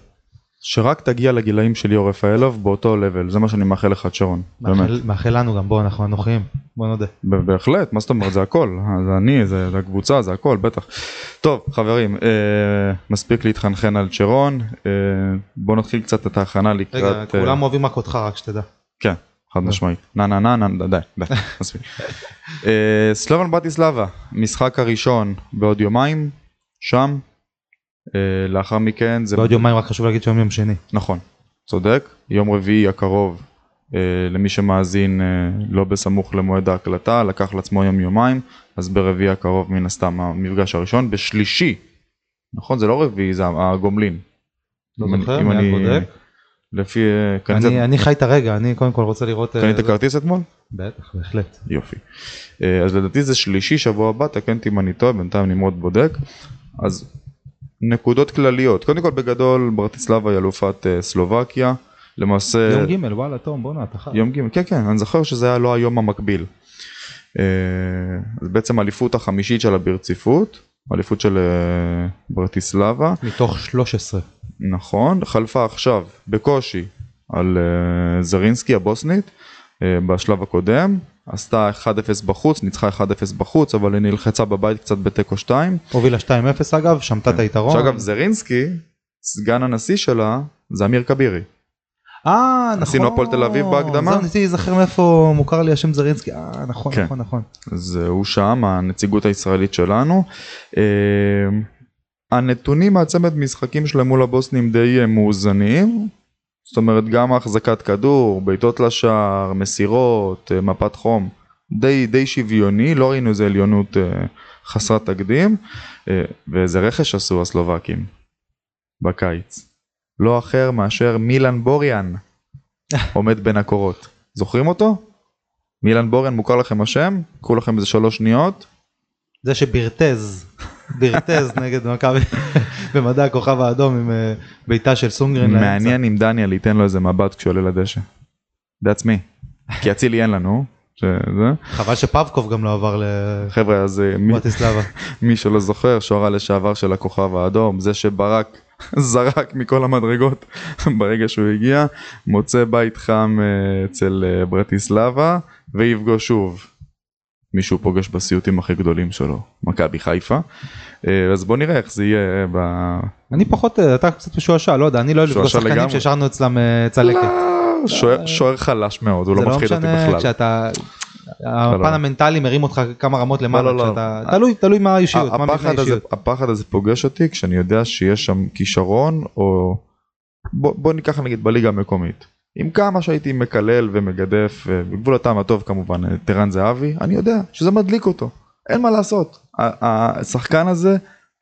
שרק תגיע לגילאים של ליאור רפאלוב באותו לבל, זה מה שאני מאחל לך צ'רון. באמת. מאחל לנו גם בוא אנחנו אנוכיים בוא נודה. בהחלט, מה זאת אומרת, זה הכל. זה אני, זה זה הקבוצה, זה הכל, בטח. טוב, חברים, אה, מספיק להתחנחן על צ'רון, אה, בואו נתחיל קצת את ההכנה לקראת... רגע אה, כולם אוהבים רק אותך רק שתדע. כן, חד משמעית. נה נה נה נה, די, די, מספיק. אה, סלובן ברטיסלבה, משחק הראשון בעוד יומיים, שם. אה, לאחר מכן זה... בעוד יומיים רק חשוב להגיד שהיום יום שני. נכון, צודק. יום רביעי הקרוב אה, למי שמאזין אה, לא בסמוך למועד ההקלטה, לקח לעצמו יום יומיים, אז ברביעי הקרוב מן הסתם המפגש הראשון, בשלישי, נכון זה לא רביעי זה הגומלין. לא אני- זוכר, מיד אני- בודק. לפי, אה, קנית אני אני חי את הרגע, אני קודם כל רוצה לראות... אה, קנית זה- כרטיס אתמול? בטח, בהחלט. יופי. אה, אז לדעתי זה שלישי שבוע הבא, תקן אותי אם אני טועה, בינתיים נמרוד בודק. אז נקודות כלליות, קודם כל בגדול ברטיסלבה היא אלופת אה, סלובקיה, למעשה יום ג' וואלה תום בואנה אתה חי. יום ג', כן כן, אני זוכר שזה היה לא היום המקביל. אה, אז בעצם האליפות החמישית שלה ברציפות, אליפות של אה, ברטיסלבה, מתוך 13. נכון, חלפה עכשיו בקושי על אה, זרינסקי הבוסנית אה, בשלב הקודם, עשתה 1-0 בחוץ, ניצחה 1-0 בחוץ, אבל היא נלחצה בבית קצת בתיקו 2. הובילה 2-0 אגב, שמטה את היתרון. שאגב זרינסקי, סגן הנשיא שלה, זה אמיר כבירי. אה נכון. עשינו הפועל תל אביב בהקדמה? זהו, ניסיתי להיזכר מאיפה מוכר לי השם זרינסקי. אה נכון כן. נכון נכון. אז הוא שם, הנציגות הישראלית שלנו. אה, הנתונים מהצמד משחקים שלהם מול הבוסנים די אה, מאוזנים. זאת אומרת גם החזקת כדור, בעיטות לשער, מסירות, אה, מפת חום, די, די שוויוני, לא ראינו איזה עליונות אה, חסרת תקדים, אה, ואיזה רכש עשו הסלובקים בקיץ. לא אחר מאשר מילן בוריאן עומד בין הקורות. זוכרים אותו? מילן בוריאן מוכר לכם השם? קחו לכם איזה שלוש שניות. זה שבירטז, בירטז נגד מכבי במדע הכוכב האדום עם אה, בעיטה של סונגרן. מעניין אם דניאל ייתן לו איזה מבט כשהוא עולה לדשא. That's me. כי אצילי אין לנו. שזה. חבל שפבקוב גם לא עבר חבר'ה אז אה, מי. מי שלא זוכר שוערה לשעבר של הכוכב האדום זה שברק זרק מכל המדרגות ברגע שהוא הגיע מוצא בית חם אה, אצל אה, ברטיסלבה ויפגוש שוב מישהו פוגש בסיוטים הכי גדולים שלו מכבי חיפה אז בוא נראה איך זה יהיה ב... אני פחות, אתה קצת משועשע, לא יודע, אני לא אוהב לפגוש שחקנים. שהשארנו אצלם צלקת. לא, שוער- שוער חלש מאוד הוא זה לא מפחיד אותי משנה בכלל. כשאתה, לא. הפן המנטלי מרים אותך כמה רמות למעלה, לא, לא. כשאתה, תלוי, תלוי מה האישיות, מה מבנה האישיות. הפחד הזה פוגש אותי כשאני יודע שיש שם כישרון או בוא, ניקח נגיד בליגה המקומית. עם כמה שהייתי מקלל ומגדף ובגבול הטעם הטוב כמובן את ערן זהבי אני יודע שזה מדליק אותו אין מה לעשות השחקן הזה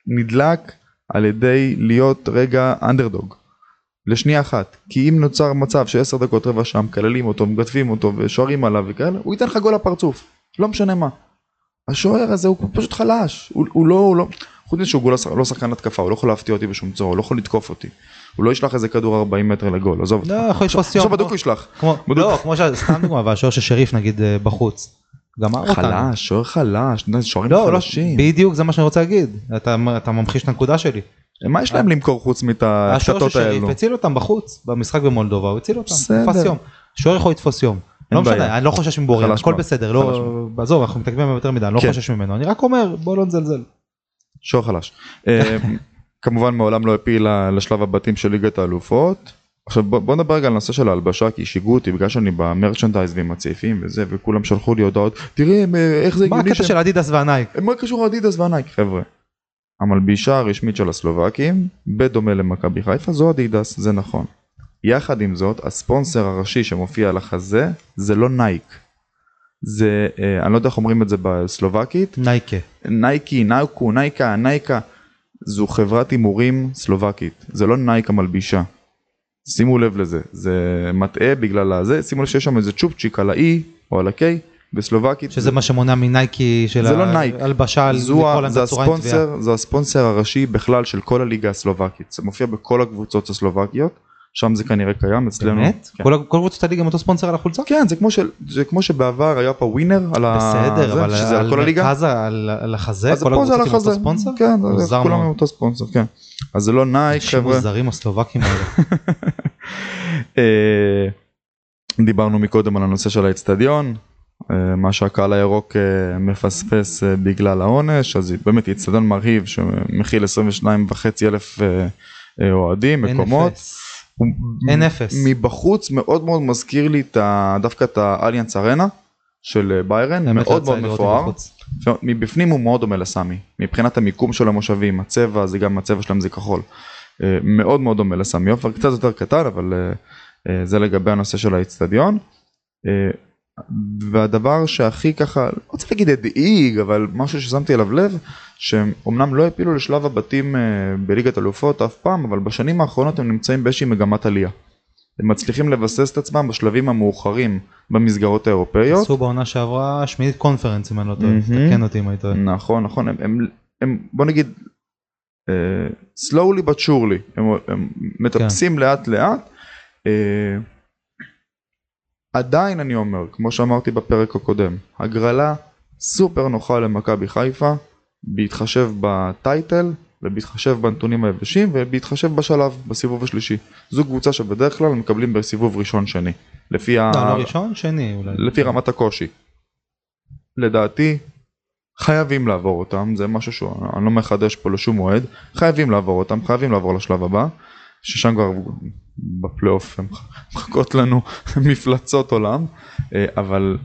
נדלק על ידי להיות רגע אנדרדוג לשנייה אחת כי אם נוצר מצב שעשר דקות רבע שעה מקללים אותו מגדפים אותו ושוערים עליו וכאלה הוא ייתן לך גול לפרצוף לא משנה מה. השוער הזה הוא פשוט חלש הוא, הוא לא הוא לא חוץ מזה שהוא לא שחקן התקפה הוא לא יכול להפתיע אותי בשום צורה הוא לא יכול לתקוף אותי הוא לא ישלח איזה כדור 40 מטר לגול עזוב לא, אותך. יכול לתפוס יום. עכשיו בדיוק כמו- הוא ישלח כמו-. לא, כמו. סתם דוגמה, והשוער של שריף נגיד אה, בחוץ. גמר אותנו. חלש שוער חלש שוערים לא, לא, חלשים בדיוק זה מה שאני רוצה להגיד. אתה אתה ממחיש את הנקודה שלי. מה יש להם למכור חוץ מאת השוער הקטטות האלו הציל אותם בחוץ, במשחק במולדובה, הוא הציל אותם. תפס יום. שוער יכול לתפוס יום. לא. משנה, אני לא חושש מבוריאן, חלש הכל. בסדר, לא, עזוב, אנחנו מתקדמים יותר מדי, אני לא כן. חושש ממנו, אני רק אומר, בוא לא נזלזל. שוער חלש. אה, כמובן מעולם לא העפיל ל- לשלב הבתים של ליגת האלופות. עכשיו בוא, בוא נדבר רגע על הנושא של ההלבשה כי שיגעו אותי בגלל שאני ב merchandise ועם הצעיפים וזה וכולם שלחו לי הודעות תראה אה, איך זה מה הגיוני הקטע של אדידס והנייק? מה קשור אדידס והנייק חבר'ה. המלבישה הרשמית של הסלובקים בדומה למכבי חיפה זו אדידס זה נכון. יחד עם זאת הספונסר הראשי שמופיע על החזה זה לא נייק. זה אה, אני לא יודע איך אומרים את זה בסלובקית נייקה. נייקי, נייקו, נייקה, נייקה, זו חברת הימורים סלובקית, זה לא נייק המלבישה. שימו לב לזה, זה מטעה בגלל הזה, שימו לב שיש שם איזה צ'ופצ'יק על ה-E או על ה-K בסלובקית. שזה מה שמונע מנייקי של זה לא נייק. ההלבשה זו ה- זה. הספונסר, זה הספונסר הראשי בכלל של כל הליגה הסלובקית, זה מופיע בכל הקבוצות הסלובקיות, שם זה כנראה קיים אצלנו. באמת? כן. כל כל קבוצות הליגה עם אותו ספונסר על החולצה? כן, זה כמו, של, זה כמו שבעבר היה פה ווינר על ה... בסדר, זה, אבל שזה על כל הליגה. מרכז ה- על על החזה, אז כל זה על הקבוצות עם אותו ספונסר? כן, מוזר כולם. עם אותו ספונסר, כן. אז זה לא נייק חבר'ה. מוזרים הסלובקים האלה. אה, דיברנו מקודם על הנושא של האצטדיון, מה שהקהל הירוק אה, מפספס אה, בגלל העונש, אז באמת אצטדיון מרהיב שמכיל 22 וחצי אלף אה, אה, אוהדים, מקומות. אין אפס. מבחוץ מאוד מאוד מזכיר לי דווקא את האליאנס ארנה של אה, ביירן, מאוד מאוד מפואר. מבפנים הוא מאוד דומה לסמי, מבחינת המיקום של המושבים, הצבע זה גם הצבע שלהם זה כחול. אה, מאוד מאוד דומה לסמי עופר, קצת יותר קטן אבל אה, אה, זה לגבי הנושא של האיצטדיון. והדבר שהכי ככה, לא רוצה להגיד הדאיג, אבל משהו ששמתי אליו לב, שהם אמנם לא העפילו לשלב הבתים אה, בליגת אלופות אף פעם, אבל בשנים האחרונות הם נמצאים באיזושהי מגמת עלייה. הם מצליחים לבסס את עצמם בשלבים המאוחרים במסגרות האירופאיות. עשו בעונה שעברה שמינית קונפרנס אם אני לא טועה. תקן אותי אם היית טועה. נכון, נכון, הם, הם, הם בוא נגיד, uh, slowly but surely, הם, הם מטפסים לאט לאט. Uh, עדיין אני אומר, כמו שאמרתי בפרק הקודם, הגרלה סופר נוחה למכבי חיפה, בהתחשב בטייטל ובהתחשב בנתונים היבשים ובהתחשב בשלב, בסיבוב השלישי. זו קבוצה שבדרך כלל מקבלים בסיבוב ראשון שני, לפי, ה... לא, לא ראשון, שני אולי. לפי רמת הקושי. לדעתי, חייבים לעבור אותם, זה משהו שאני לא מחדש פה לשום מועד, חייבים לעבור אותם, חייבים לעבור לשלב הבא, ששם כבר בפלייאוף הם מחכות לנו מפלצות עולם, אה, אבל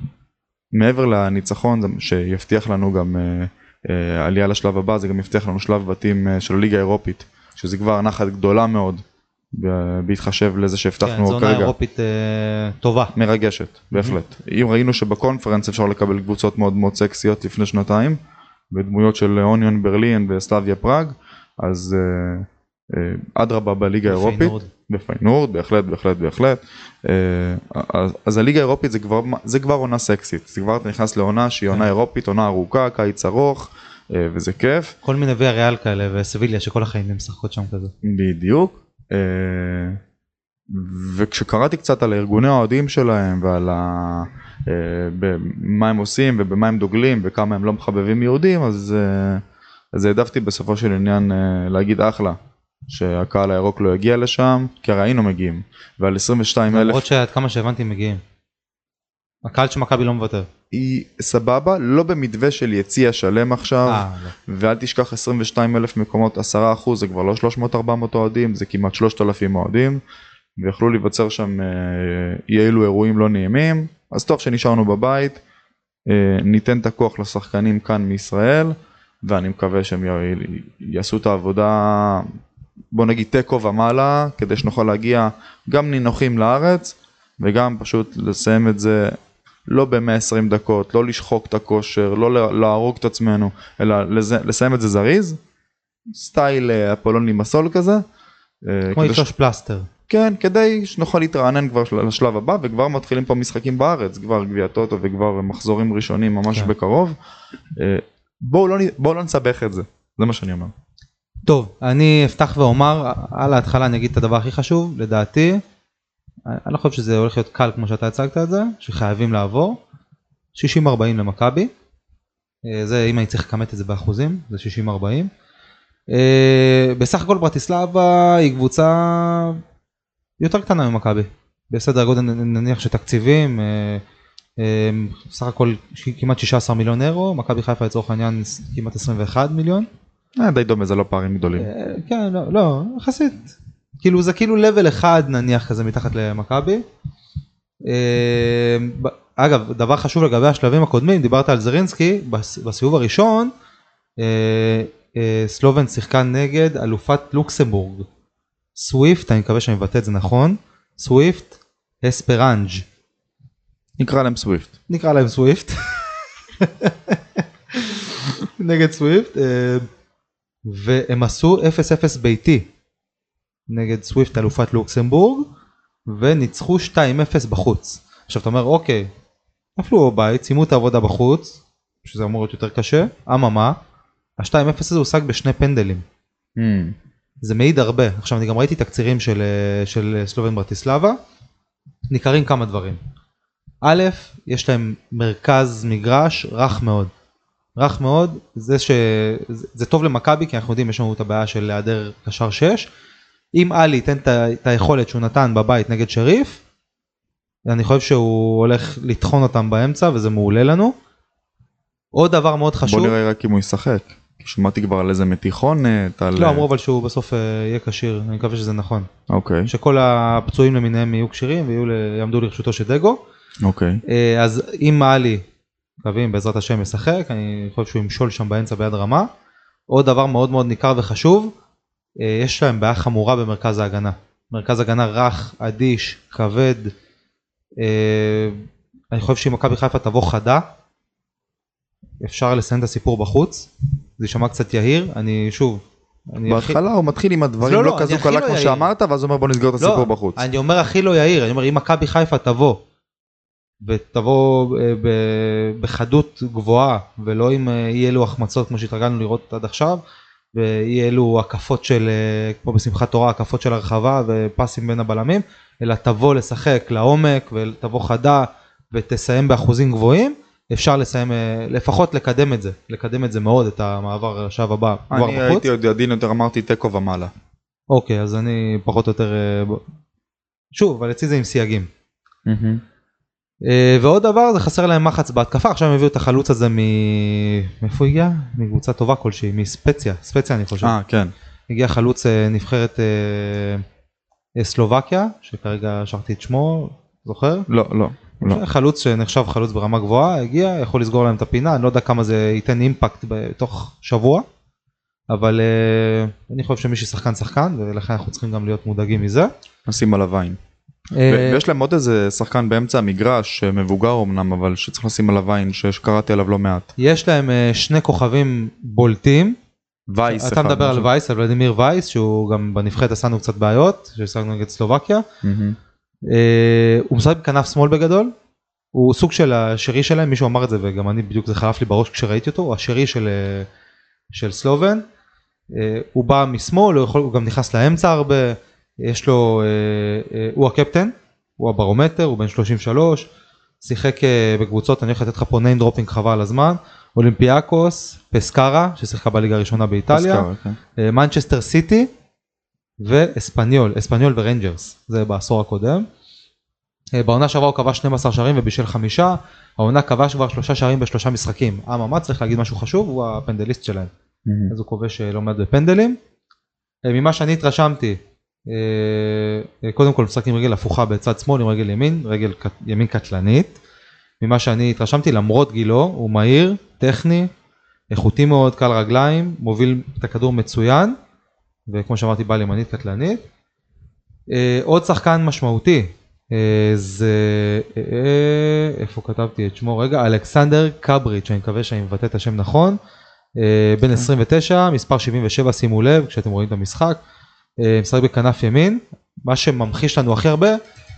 מעבר לניצחון שיבטיח לנו גם אה, אה, עלייה לשלב הבא, זה גם יבטיח לנו שלב בתים של הליגה האירופית, שזה כבר נחת גדולה מאוד, בהתחשב לזה כן, שהבטחנו עונה כרגע. אירופית אה, טובה. מרגשת, בהחלט. אם ראינו שבקונפרנס אפשר לקבל קבוצות מאוד מאוד סקסיות לפני שנתיים, ודמויות של אוניון ברלין וסלאביה פראג, אז אה, אדרבה בליגה האירופית. פיינורד. בפיינורד, בהחלט, בהחלט, בהחלט. אה, אז, אז הליגה האירופית זה כבר, זה כבר עונה סקסית, זה כבר אתה נכנס לעונה שהיא עונה כן. אירופית, עונה ארוכה, קיץ ארוך, אה, וזה כיף. כל מיני ויה ריאל כאלה וסביליה שכל החיים הם משחקות שם כזה. בדיוק. אה, וכשקראתי קצת על ארגוני האוהדים שלהם ועל ה... אה, במה הם עושים ובמה הם דוגלים וכמה הם לא מחבבים יהודים אז, אה, אז העדפתי בסופו של עניין אה, להגיד אחלה שהקהל הירוק לא יגיע לשם כי הרי היינו מגיעים ועל 22 אלף למרות שעד כמה שהבנתי מגיעים. הקהל של מכבי לא מוותר. היא סבבה לא במתווה של יציע שלם עכשיו אה, לא. ואל תשכח 22 אלף מקומות 10 אחוז זה כבר לא 300-400 אוהדים זה כמעט 3,000 אוהדים ויכלו להיווצר שם אה, אלו אירועים לא נעימים אז טוב שנשארנו בבית אה, ניתן את הכוח לשחקנים כאן מישראל ואני מקווה שהם יעשו את העבודה בוא נגיד תיקו ומעלה כדי שנוכל להגיע גם נינוחים לארץ וגם פשוט לסיים את זה לא ב-120 דקות, לא לשחוק את הכושר, לא לה- להרוג את עצמנו, אלא לסיים את זה זריז, סטייל אה, אפולוני מסול כזה. אה, כמו לתלוש פלסטר. כן, כדי שנוכל להתרענן כבר של- לשלב הבא, וכבר מתחילים פה משחקים בארץ, כבר גביע טוטו וכבר מחזורים ראשונים ממש כן. בקרוב. אה, בואו לא, בואו לא נסבך את זה, זה מה שאני אומר. טוב, אני אפתח ואומר, על ההתחלה אני אגיד את הדבר הכי חשוב, לדעתי, אני לא חושב שזה הולך להיות קל כמו שאתה הצגת את זה, שחייבים לעבור. 60-40 למכבי, אה, זה אם אני צריך לכמת את זה באחוזים, זה 60-40. אה, בסך הכל ברטיסלבה היא קבוצה יותר קטנה ממכבי, בסדר גודל נניח של תקציבים, אה, סך הכל כמעט 16 מיליון אירו, מכבי חיפה לצורך העניין כמעט 21 מיליון. אה, די דומה, זה לא פערים גדולים. אה, כן, לא, לא, יחסית. כאילו זה כאילו level אחד נניח כזה מתחת למכבי. אה, אגב, דבר חשוב לגבי השלבים הקודמים, דיברת על זרינסקי, בס- בסיבוב הראשון, אה, אה, סלובן שיחקה נגד אלופת לוקסמבורג. סוויפט, אני מקווה שאני מבטא את זה נכון, סוויפט אספרנג'. נקרא להם סוויפט. נקרא להם סוויפט. נגד סוויפט. והם עשו 0-0 ביתי נגד סוויפט אלופת לוקסמבורג וניצחו 2-0 בחוץ. עכשיו אתה אומר אוקיי, נפלו בבית, סיימו את העבודה בחוץ, שזה אמור להיות יותר קשה, אממה, ה-2-0 הזה הושג בשני פנדלים. Hmm. זה מעיד הרבה. עכשיו אני גם ראיתי תקצירים של, של סלובן ברטיסלבה, ניכרים כמה דברים. א', יש להם מרכז מגרש רך מאוד. רך מאוד, זה ש... זה זה טוב למכבי כי אנחנו יודעים יש לנו את הבעיה של היעדר קשר 6. אם עלי ייתן את היכולת שהוא נתן בבית נגד שריף, אני חושב שהוא הולך לטחון אותם באמצע וזה מעולה לנו. עוד דבר מאוד חשוב, בוא נראה רק אם הוא ישחק. שמעתי כבר על איזה מתיחונת, על... לא אמרו אבל שהוא בסוף אה, יהיה כשיר, אני מקווה שזה נכון. אוקיי, שכל הפצועים למיניהם יהיו כשירים ויהיו ל- יעמדו לרשותו של דגו. אוקיי. אה, אז אם מעלי, מקווים בעזרת השם ישחק, אני חושב שהוא ימשול שם באמצע ביד רמה. עוד דבר מאוד מאוד ניכר וחשוב, אה, יש להם בעיה חמורה במרכז ההגנה. מרכז הגנה רך, אדיש, כבד, אה, אני חושב שאם מכבי חיפה תבוא חדה, אפשר לסיים את הסיפור בחוץ. זה יישמע קצת יהיר, אני שוב, אני בהתחלה הוא מתחיל עם הדברים לא, לא לא, כזו קלה לא כמו. שאמרת ואז הוא אומר בוא נסגור את הסיפור בחוץ. אני אומר הכי לא יהיר, אני אומר אם מכבי חיפה תבוא ותבוא אה, בחדות גבוהה ולא עם אה, אי אלו החמצות כמו שהתרגלנו לראות עד עכשיו ואי אלו הקפות של אה, כמו בשמחת תורה הקפות של הרחבה ופסים בין הבלמים אלא תבוא לשחק לעומק ותבוא חדה ותסיים באחוזים גבוהים אפשר לסיים אה, לפחות לקדם את זה לקדם את זה מאוד את המעבר לשלב הבא כבר אני. הייתי עוד עדין יותר אמרתי תיקו ומעלה. אוקיי אז אני פחות או יותר אה, שוב אבל אצלי זה עם סייגים. אה, ועוד דבר זה חסר להם מחץ בהתקפה עכשיו הם הביאו את החלוץ הזה מ... מאיפה הוא הגיע? מקבוצה טובה כלשהי מספציה ספציה אני חושב. אה כן. הגיע חלוץ אה, נבחרת אה, אה, סלובקיה שכרגע שכחתי את שמו זוכר? לא לא. לא. חלוץ שנחשב חלוץ ברמה גבוהה הגיע יכול לסגור להם את הפינה אני לא יודע כמה זה ייתן אימפקט בתוך שבוע. אבל אה, אני חושב שמי ששחקן שחקן ולכן אנחנו צריכים גם להיות מודאגים מזה. נשים עליו עין. אה, ויש להם עוד איזה שחקן באמצע המגרש מבוגר אמנם אבל שצריך לשים עליו עין שקראתי עליו לא מעט. יש להם אה, שני כוכבים בולטים וייס. אתה אחד, מדבר על. וייס על ולדימיר וייס שהוא גם בנבחרת עשה לנו קצת בעיות שהשגנו נגד סלובקיה. אה, הוא משחק בכנף שמאל בגדול הוא סוג של השרי שלהם מישהו אמר את זה וגם אני בדיוק זה חלף לי בראש כשראיתי אותו הוא השרי של אה, של סלובן אה, הוא בא משמאל הוא, יכול, הוא גם נכנס לאמצע הרבה יש לו אה, אה, הוא הקפטן הוא הברומטר הוא בן 33 שיחק אה, בקבוצות אני הולך לתת לך פה name dropping חבל על הזמן אולימפיאקוס פסקרה ששיחקה בליגה הראשונה באיטליה כן. מנצ'סטר סיטי ואספניול, אספניול ורנג'רס, זה בעשור הקודם. בעונה שעברה הוא כבש 12 שערים ובישל חמישה, העונה כבש כבר שלושה שערים בשלושה משחקים. אממה צריך להגיד משהו חשוב, הוא הפנדליסט שלהם, מהמם. אז הוא כובש לא מעט בפנדלים. ממה שאני התרשמתי, קודם כל משחק עם רגל הפוכה בצד שמאל עם רגל ימין, רגל ימין קטלנית. ממה שאני התרשמתי למרות גילו הוא מהיר, טכני, איכותי מאוד, קל רגליים, מוביל את הכדור מצוין, וכמו שאמרתי בעל ימנית קטלנית. אה, עוד שחקן משמעותי אה, זה, אה, אה, איפה כתבתי את שמו רגע, אלכסנדר קבריץ', אני מקווה שאני מבטא את השם נכון, אה, בן 29, מספר 77, שימו לב כשאתם רואים את המשחק, אה, משחק בכנף ימין, מה שממחיש לנו הכי הרבה,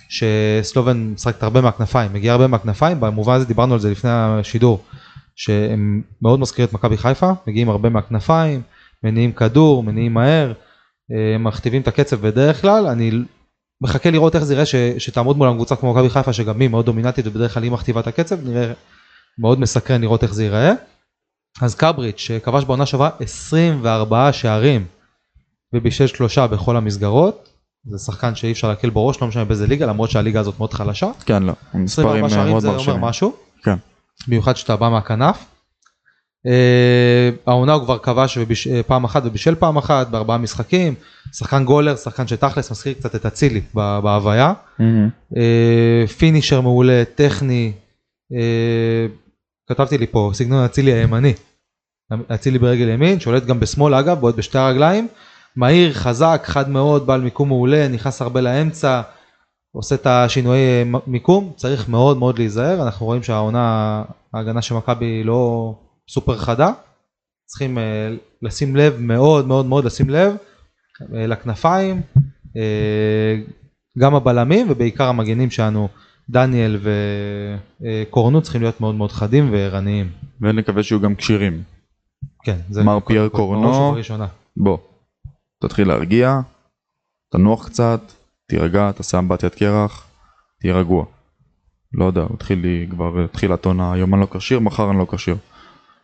שסלובן משחקת הרבה מהכנפיים, מגיע הרבה מהכנפיים, במובן הזה דיברנו על זה לפני השידור, שהם מאוד מזכירים את מכבי חיפה, מגיעים הרבה מהכנפיים, מניעים כדור, מניעים מהר, אה, מכתיבים את הקצב בדרך כלל, אני מחכה לראות איך זה יראה ש, שתעמוד מולם קבוצה כמו מכבי חיפה שגם היא מאוד דומיננטית ובדרך כלל היא מכתיבה את הקצב, נראה מאוד מסקרן לראות איך זה ייראה. אז קבריץ' שכבש בעונה שעברה 24 שערים ובישל שלושה בכל המסגרות, זה שחקן שאי אפשר להקל בו ראש, לא משנה באיזה ליגה, למרות שהליגה הזאת מאוד חלשה. כן לא. המספרים 24 אה, שערים זה אומר. משהו. כן. במיוחד שאתה בא מהכנף. אה, העונה הוא כבר כבש וביש- אה, פעם אחת ובישל פעם אחת בארבעה משחקים. שחקן גולר, שחקן שתכלס מזכיר קצת את אצילי ב- בהוויה. מהמם. אה, פינישר מעולה, טכני. אה, כתבתי לי פה סגנון אצילי הימני. אצילי ברגל ימין, שולט גם בשמאל אגב, בועט בשתי הרגליים. מהיר, חזק, חד מאוד, בעל מיקום מעולה, נכנס הרבה לאמצע, עושה את השינויי אה, מיקום, צריך מאוד מאוד להיזהר, אנחנו רואים שהעונה, ההגנה של מכבי לא סופר חדה, צריכים אה, לשים לב, מאוד מאוד מאוד לשים לב אה, לכנפיים, אה, גם הבלמים ובעיקר המגנים שלנו, דניאל וקורנו צריכים להיות מאוד מאוד חדים וערניים. ונקווה שיהיו גם כשירים. כן, זה מר פייר קורנו. בוא. תתחיל להרגיע. תנוח קצת. תירגע. תעשה אמבטיית קרח. תהיה רגוע. לא יודע, התחיל לי כבר תחילת עונה, היום אני לא כשיר, מחר אני לא כשיר.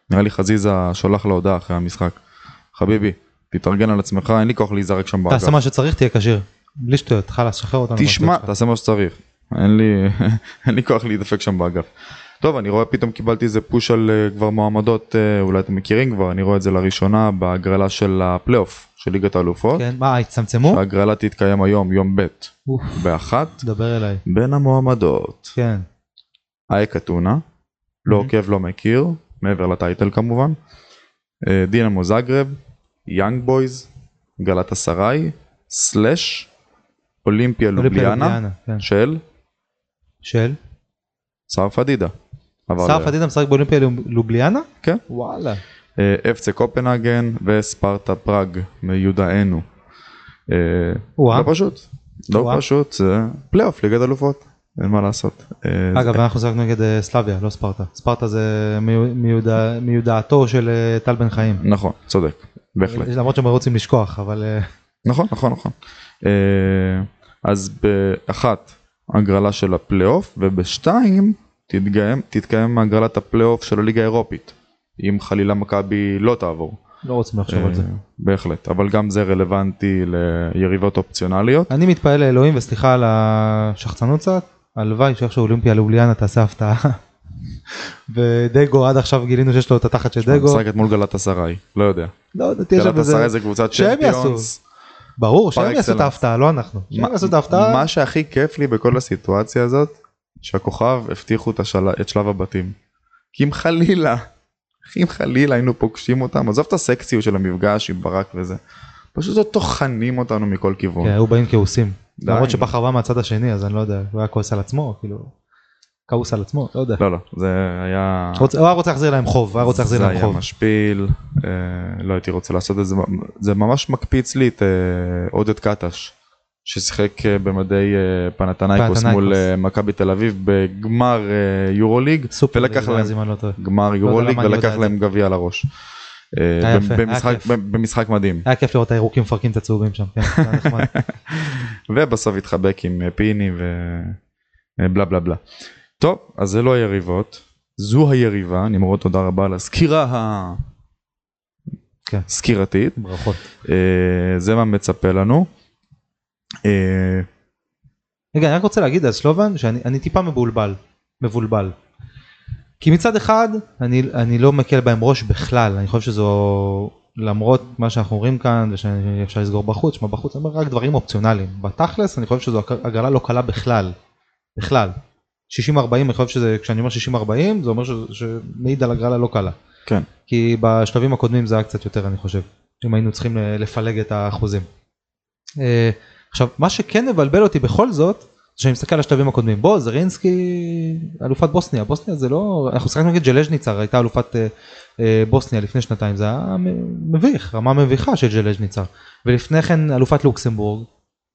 נראה לי חזיזה שולח לו הודעה אחרי המשחק. חביבי, תתארגן על עצמך, אין לי כוח להיזרק שם באגף. תעשה מה שצריך תהיה כשיר. בלי שטויות, חלאס, שחרר אותנו. תשמע. תעשה מה שצריך. אין לי, אין לי כוח להידפק שם באגף. טוב, אני רואה פתאום קיבלתי איזה push על אה, כבר מועמדות, אה, אולי אתם מכירים כבר, אני רואה את זה לראשונה בהגרלה של הפלייאוף של ליגת האלופות. כן, מה, הצטמצמו? ההגרלה תתקיים היום, יום ב', באחת. דבר אליי. בין המועמדות, כן. אייק אתונה, לא. עוקב, לא מכיר, מעבר ל title כמובן. אה, דינמו זגרב, יאנג בויז, גלאטסראיי, slash, אולימפיה לובליאנה, כן. של של? סער פדידה. ל- פדידה משחק באולימפיה לוב- לובליאנה? כן. וואלה. אה, אפצה קופנהגן וספרטה פראג מיודענו. אה. לא פשוט, לא. פשוט, זה פלייאוף ליגת אלופות, אין מה לעשות. אה, אגב אנחנו שיחקנו נגד אה, סלאביה לא ספרטה. ספרטה זה מיו- מיודע- מיודעתו של אה, טל בן חיים. נכון, צודק, בהחלט. למרות שהם רוצים לשכוח אבל אה, נכון, נכון, נכון. אה, אז באחת הגרלה של הפלייאוף ובשתיים תתקיים, תתקיים הגרלת הפלייאוף של הליגה האירופית. אם חלילה מכבי לא תעבור. לא רוצים לחשוב על זה. אה, בהחלט, אבל גם זה רלוונטי ליריבות אופציונליות. אני מתפלל לאלוהים וסליחה על השחצנות קצת. הלוואי שאיכשהו אולימפיה לובליאנה תעשה הפתעה. ודגו עד עכשיו גילינו שיש לו את התחת של דגו. משחקת מול גלת אסריי, לא יודע. לא יודע, תהיה שם גלת. אסריי זה קבוצת צ'מפיונס. ברור שהם יעשו את. ההפתעה לא אנחנו. שהם יעשו את ההפתעה. מה שהכי כיף לי בכל הסיטואציה הזאת, שהכוכב הבטיחו את, השל... את שלב הבתים. כי אם חלילה, אם חלילה היינו פוגשים אותם, עזוב את הסקסיות של המפגש עם ברק וזה, פשוט לא טוחנים אותנו מכל כיוון. כן, היו באים כעוסים. למרות שבכר בא מהצד השני אז אני לא יודע הוא היה כועס על עצמו כאילו. כעוס על עצמו לא יודע. לא לא, זה היה... רוצה- הוא היה רוצה להחזיר להם חוב הוא היה רוצה להחזיר זה להם היה חוב. משפיל, אה, לא הייתי רוצה לעשות את זה, זה ממש מקפיץ לי את אה, עודד קטש, ששיחק אה, במדי אה, פנתנייקוס. מול אה, מכבי תל אביב בגמר יורוליג, ולקח להם אני לא. גמר יורוליג למה אני יודע ולקח להם גביע על הראש. במשחק- מדהים היה כיף לראות את הירוקים מפרקים את הצהובים שם. כן. ובסוף התחבק עם פיני ובלה בלה בלה. טוב אז זה לא היריבות זו היריבה נמרוד תודה רבה על הסקירה כן. הסקירתית ברכות. זה מה מצפה לנו. אה, רגע אני רק רוצה להגיד על סלובן שאני אני טיפה מבולבל. מבולבל. כי מצד אחד אני אני לא מקל בהם ראש בכלל אני חושב שזו למרות מה שאנחנו אומרים כאן ושאפשר לסגור בחוץ שמע בחוץ אני אומר רק דברים אופציונליים בתכלס אני חושב שזו הגרלה לא קלה בכלל. בכלל. 60-40 אני חושב שזה כשאני אומר 60-40 זה אומר שמעיד על הגרלה לא קלה. כן. כי בשלבים הקודמים זה היה קצת יותר אני חושב אם היינו צריכים לפלג את האחוזים. עכשיו מה שכן מבלבל אותי בכל זאת שאני מסתכל על השלבים הקודמים. בוא זרינסקי אלופת בוסניה. בוסניה זה לא אנחנו שיחקנו נגד ג'לז'ניצר הייתה אלופת אה, אה, בוסניה לפני שנתיים. זה היה מביך רמה מביכה של ג'לז'ניצר ולפני כן אלופת לוקסמבורג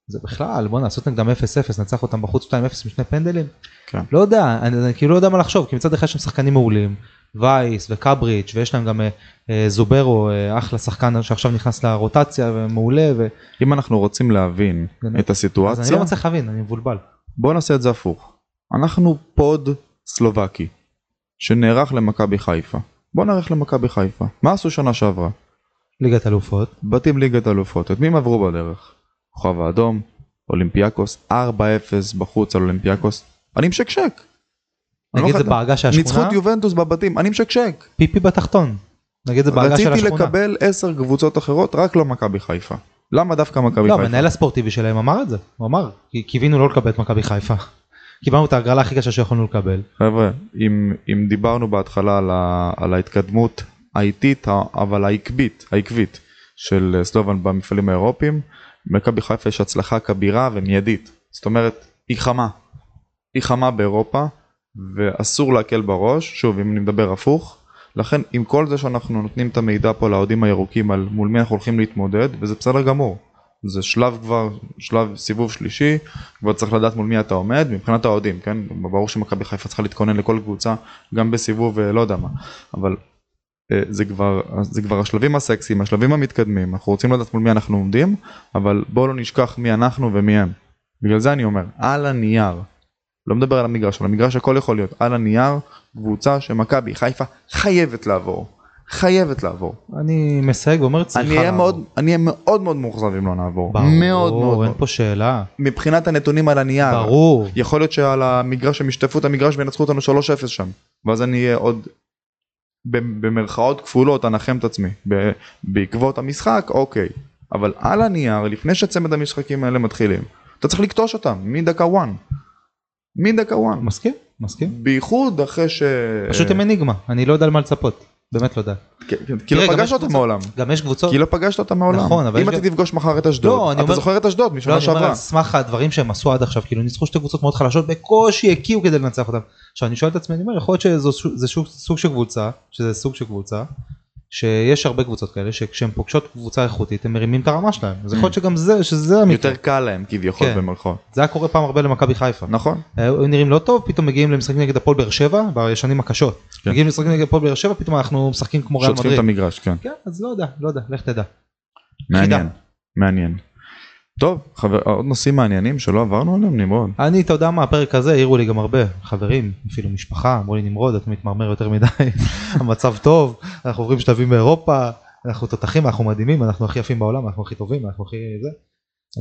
זה בכלל בוא נעשות נגדם 0-0 נצח אותם בחוץ 2-0 משני פנדלים כן. לא יודע אני, אני כאילו לא יודע מה לחשוב כי מצד אחד יש שם שחקנים מעולים וייס וקבריץ' ויש להם גם אה, אה, זוברו אה, אחלה שחקן שעכשיו נכנס לרוטציה ומעולה ו... אם אנחנו רוצים להבין באמת. את אז אני הסיטואציה לא מצליח להבין אני מבולבל. בוא נעשה את זה הפוך. אנחנו פוד סלובקי שנערך למכבי חיפה. בוא נערך למכבי חיפה. מה עשו שנה שעברה? ליגת אלופות בתים ליגת אלופות. את מי הם עברו בדרך? כוכב האדום, אולימפיאקוס, 4-0 בחוץ על אולימפיאקוס. אני משקשק. אני נגיד לא זה בעגה של ניצחו השכונה את יובנטוס בבתים, אני משקשק. פיפי בתחתון. נגיד זה בעגה של רציתי השכונה. לקבל 10 קבוצות אחרות, רק לא מכבי חיפה. למה דווקא מכבי לא חיפה? המנהל הספורטיבי שלהם אמר את זה הוא אמר קיווינו לא לקבל את מכבי חיפה. קיבלנו את ההגרלה הכי קשה שיכולנו לקבל. חבר'ה, אם, אם דיברנו בהתחלה על, ה, על ההתקדמות האיטית אבל העקבית, העקבית של אה, סלובן במפעלים האירופיים, מכבי חיפה יש הצלחה כבירה ומיידית. זאת אומרת, היא חמה. היא חמה באירופה ואסור להקל בראש, שוב אם אני מדבר הפוך, לכן עם כל זה שאנחנו נותנים את המידע פה לאוהדים הירוקים על מול מי אנחנו הולכים להתמודד, וזה בסדר גמור. זה שלב כבר, שלב סיבוב שלישי, כבר צריך לדעת מול מי אתה עומד, מבחינת האוהדים, כן? ברור שמכבי חיפה צריכה להתכונן לכל קבוצה, גם בסיבוב אה, לא יודע מה, אבל זה כבר, זה כבר השלבים הסקסיים, השלבים המתקדמים, אנחנו רוצים לדעת מול מי אנחנו עומדים, אבל בואו לא נשכח מי אנחנו ומי הם. בגלל זה אני אומר, על הנייר, לא מדבר על המגרש, על המגרש הכל יכול להיות, על הנייר, קבוצה שמכבי חיפה חייבת לעבור, חייבת לעבור. אני מסייג ואומר צריכה. אני אהיה לעבור. מאוד, אני אהיה מאוד מאוד מאוכזב אם לא נעבור. ברור, מאוד מאוד. אין. פה שאלה. מבחינת הנתונים על הנייר. ברור. יכול להיות שעל המגרש הם ישטפו את המגרש וינצחו אותנו 3-0 שם. ואז אני אהיה עוד במרכאות כפולות אנחם את עצמי. בעקבות המשחק אוקיי. אבל על הנייר לפני שצמד המשחקים האלה מתחילים. אתה צריך לקטוש אותם מדקה 1. מדקה 1. מסכים? מסכים? בייחוד אחרי ש... פשוט הם אניגמה אני לא יודע למה לצפות. באמת לא יודע. כי- כי לא פגשת אותם מעולם. גם יש קבוצות, כי לא פגשת אותם מעולם. נכון, אבל אם אתה תפגוש מחר את לא, אשדוד, אני אתה זוכר את אשדוד לא, משנה אני אומר שעברה. על סמך הדברים שהם עשו עד עכשיו, כאילו ניצחו שתי קבוצות מאוד חלשות, בקושי הקיאו כדי לנצח אותם. עכשיו אני שואל את עצמי, אני אומר, יכול להיות שזה זה סוג, סוג של קבוצה, שזה סוג של קבוצה, שיש הרבה קבוצות כאלה, שכשהן פוגשות קבוצה איכותית, הם מרימים את הרמה שלהם. אז יכול להיות שגם זה, שזה המקרה. יותר קל להם כביכול כן. במרכאות. זה היה קורה פעם הרבה למכבי חיפה. נכון. היו נראים לא טוב, פתאום מגיעים למשחקים נגד הפועל באר שבע, בשנים הקשות. כן. מגיעים למשחקים נגד הפועל באר שבע, פתאום אנחנו משחקים כמו ריאל שוטפים את מדריד. המגרש, כן. כן, אז לא יודע, לא יודע, לך תדע. מעניין. מעניין. טוב, חבר- עוד נושאים מעניינים שלא עברנו עליהם, נמרוד. אני, אתה יודע מה, הפרק הזה העירו לי גם הרבה חברים, אפילו משפחה, אמרו לי נמרוד, אתה מתמרמר יותר מדי, המצב טוב, אנחנו עוברים שלבים באירופה, אנחנו תותחים, אנחנו מדהימים, אנחנו הכי יפים בעולם, אנחנו הכי טובים, אנחנו הכי זה.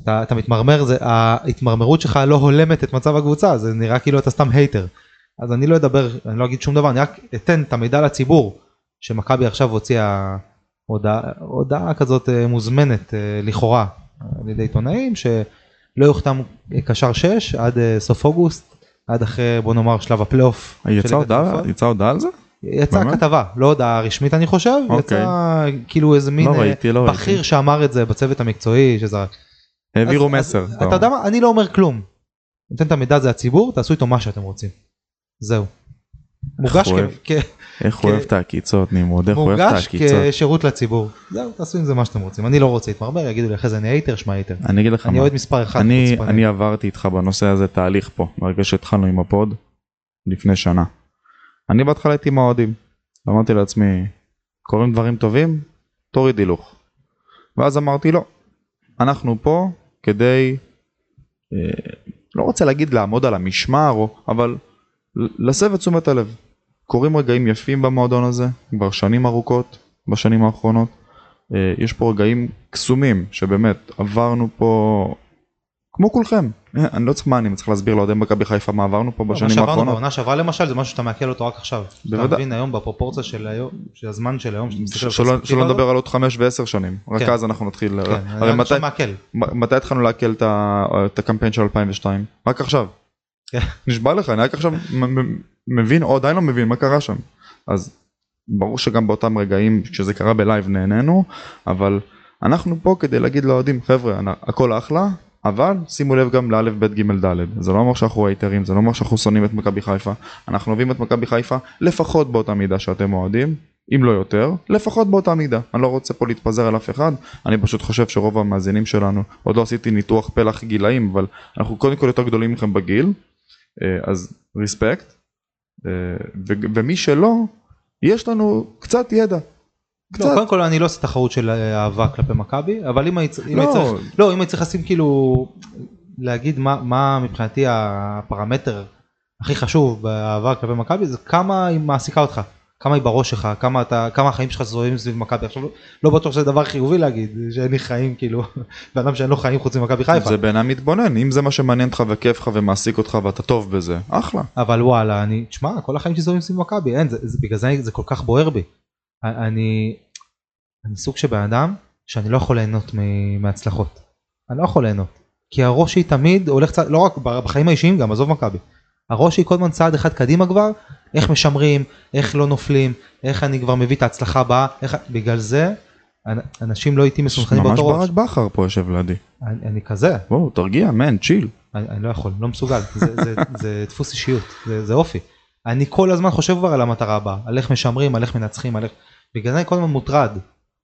אתה, אתה מתמרמר, זה, ההתמרמרות שלך לא הולמת את מצב הקבוצה, זה נראה כאילו אתה סתם הייטר. אז אני לא אדבר, אני לא אגיד שום דבר, אני רק אתן את המידע לציבור, שמכבי עכשיו הוציאה הודעה, הודעה כזאת אה, מוזמנת אה, לכאורה על ידי עיתונאים, שלא יוחתם קשר 6 עד אה, סוף אוגוסט, עד אחרי בוא נאמר שלב הפלייאוף. יצאה הודעה? על זה? יצאה? כתבה, לא הודעה רשמית אני חושב, אוקיי. יצא כאילו איזה מין לא אה, ראיתי, לא ראיתי. בכיר שאמר את זה בצוות המקצועי, שזה... העבירו מסר. אז אתה יודע מה, אני לא אומר כלום. נותן את המידע הזה לציבור, תעשו איתו מה שאתם רוצים. זהו. מוגש. כ- איך הוא אוהב את העקיצות, נמרוד, איך הוא אוהב את מוגש העקיצות. כשירות לציבור. זהו, תעשו עם זה מה שאתם רוצים. אני לא רוצה להתמרמר, יגידו לי אחרי זה אני הייטר, שמע הייטר. אני אגיד לך אני מה. אוהד מספר אחד. אני. אני עברתי איתך בנושא הזה תהליך פה, ברגע שהתחלנו עם הפוד, לפני שנה. אני בהתחלה הייתי עם האוהדים. אמרתי לעצמי, קורים דברים טובים, תוריד הילוך. ואז אמרתי לא, אנחנו פה כדי, אה, לא רוצה להגיד לעמוד על המשמר, אבל להסב את תשומת הלב. קורים רגעים יפים במועדון הזה, כבר שנים ארוכות, בשנים האחרונות. אה, יש פה רגעים קסומים, שבאמת עברנו פה כמו כולכם. אה, אני לא צריך מה, אני צריך להסביר לאוהדי מכבי חיפה מה עברנו פה לא, מה בשנים שעברנו האחרונות. בעונה שעברה למשל זה משהו שאתה מעכל אותו רק עכשיו. אתה בוודאי. מבין היום בפרופורציה של היום, של הזמן של היום, שאתה מסתכל על שלא נדבר על עוד חמש ועשר שנים, רק כן. אז אנחנו נתחיל, כן, הרי מתי- התחלנו לעכל את הקמפיין של 2002? רק עכשיו. כן. נשבע לך, אני רק עכשיו מבין, או עדיין לא מבין מה קרה שם. אז ברור שגם באותם רגעים כשזה קרה בלייב נהנינו, אבל אנחנו פה כדי להגיד לאוהדים, חבר'ה, הכל אחלה, אבל שימו לב גם לאלף בית ג' ד', זה לא אומר שאנחנו הייטרים, זה לא אומר שאנחנו שונאים את מכבי חיפה, אנחנו אוהבים את מכבי חיפה לפחות באותה מידה שאתם אוהדים, אם לא יותר, לפחות באותה מידה. אני לא רוצה פה להתפזר על אף אחד, אני פשוט חושב שרוב המאזינים שלנו, עוד לא עשיתי ניתוח פלח גילאים, אבל אנחנו קודם כל יותר גדולים מכם בגיל, אה, אז ריספקט, ומי שלא, יש לנו קצת ידע. לא, קצת. קודם כל אני לא עושה תחרות של אה, אהבה כלפי מכבי, אבל אם הייתי לא. צריך, לא, אם הייתי צריך לשים כאילו, להגיד מה- מה מבחינתי הפרמטר הכי חשוב באהבה כלפי מכבי, זה כמה היא מעסיקה אותך, כמה היא בראש שלך, כמה אתה, כמה החיים שלך זוהים סביב מכבי. עכשיו לא- בטוח שזה דבר חיובי להגיד, שאין לי חיים כאילו, בן אדם שאין לו חיים חוץ ממכבי חיפה. זה בעיניי מתבונן, אם זה מה שמעניין אותך וכיף לך ומעסיק אותך ואתה טוב בזה, אחלה. אבל וואלה אני תשמע כל החיים שלי זוהים סביב מכבי אין זה, זה בגלל זה זה כל כך בוער בי. אני אני סוג של בן אדם שאני לא יכול ליהנות מהצלחות. אני לא יכול ליהנות. כי הראש שלי תמיד הולך לא רק בחיים האישיים גם עזוב מכבי. הראש שלי כל הזמן צעד אחד קדימה כבר איך משמרים איך לא נופלים איך אני כבר מביא את ההצלחה הבאה איך בגלל זה אנ- אנשים לא איתי מסונכרנים ממש באותו ראש. ברק בכר פה יושב לידי. אני, אני כזה בואו תרגיע מן צ'יל. אני, אני לא יכול, לא מסוגל, זה, זה, זה דפוס אישיות, זה, זה אופי. אני כל הזמן חושב כבר על המטרה הבאה, על איך משמרים, על איך מנצחים, על איך... בגלל זה אני כל הזמן מוטרד.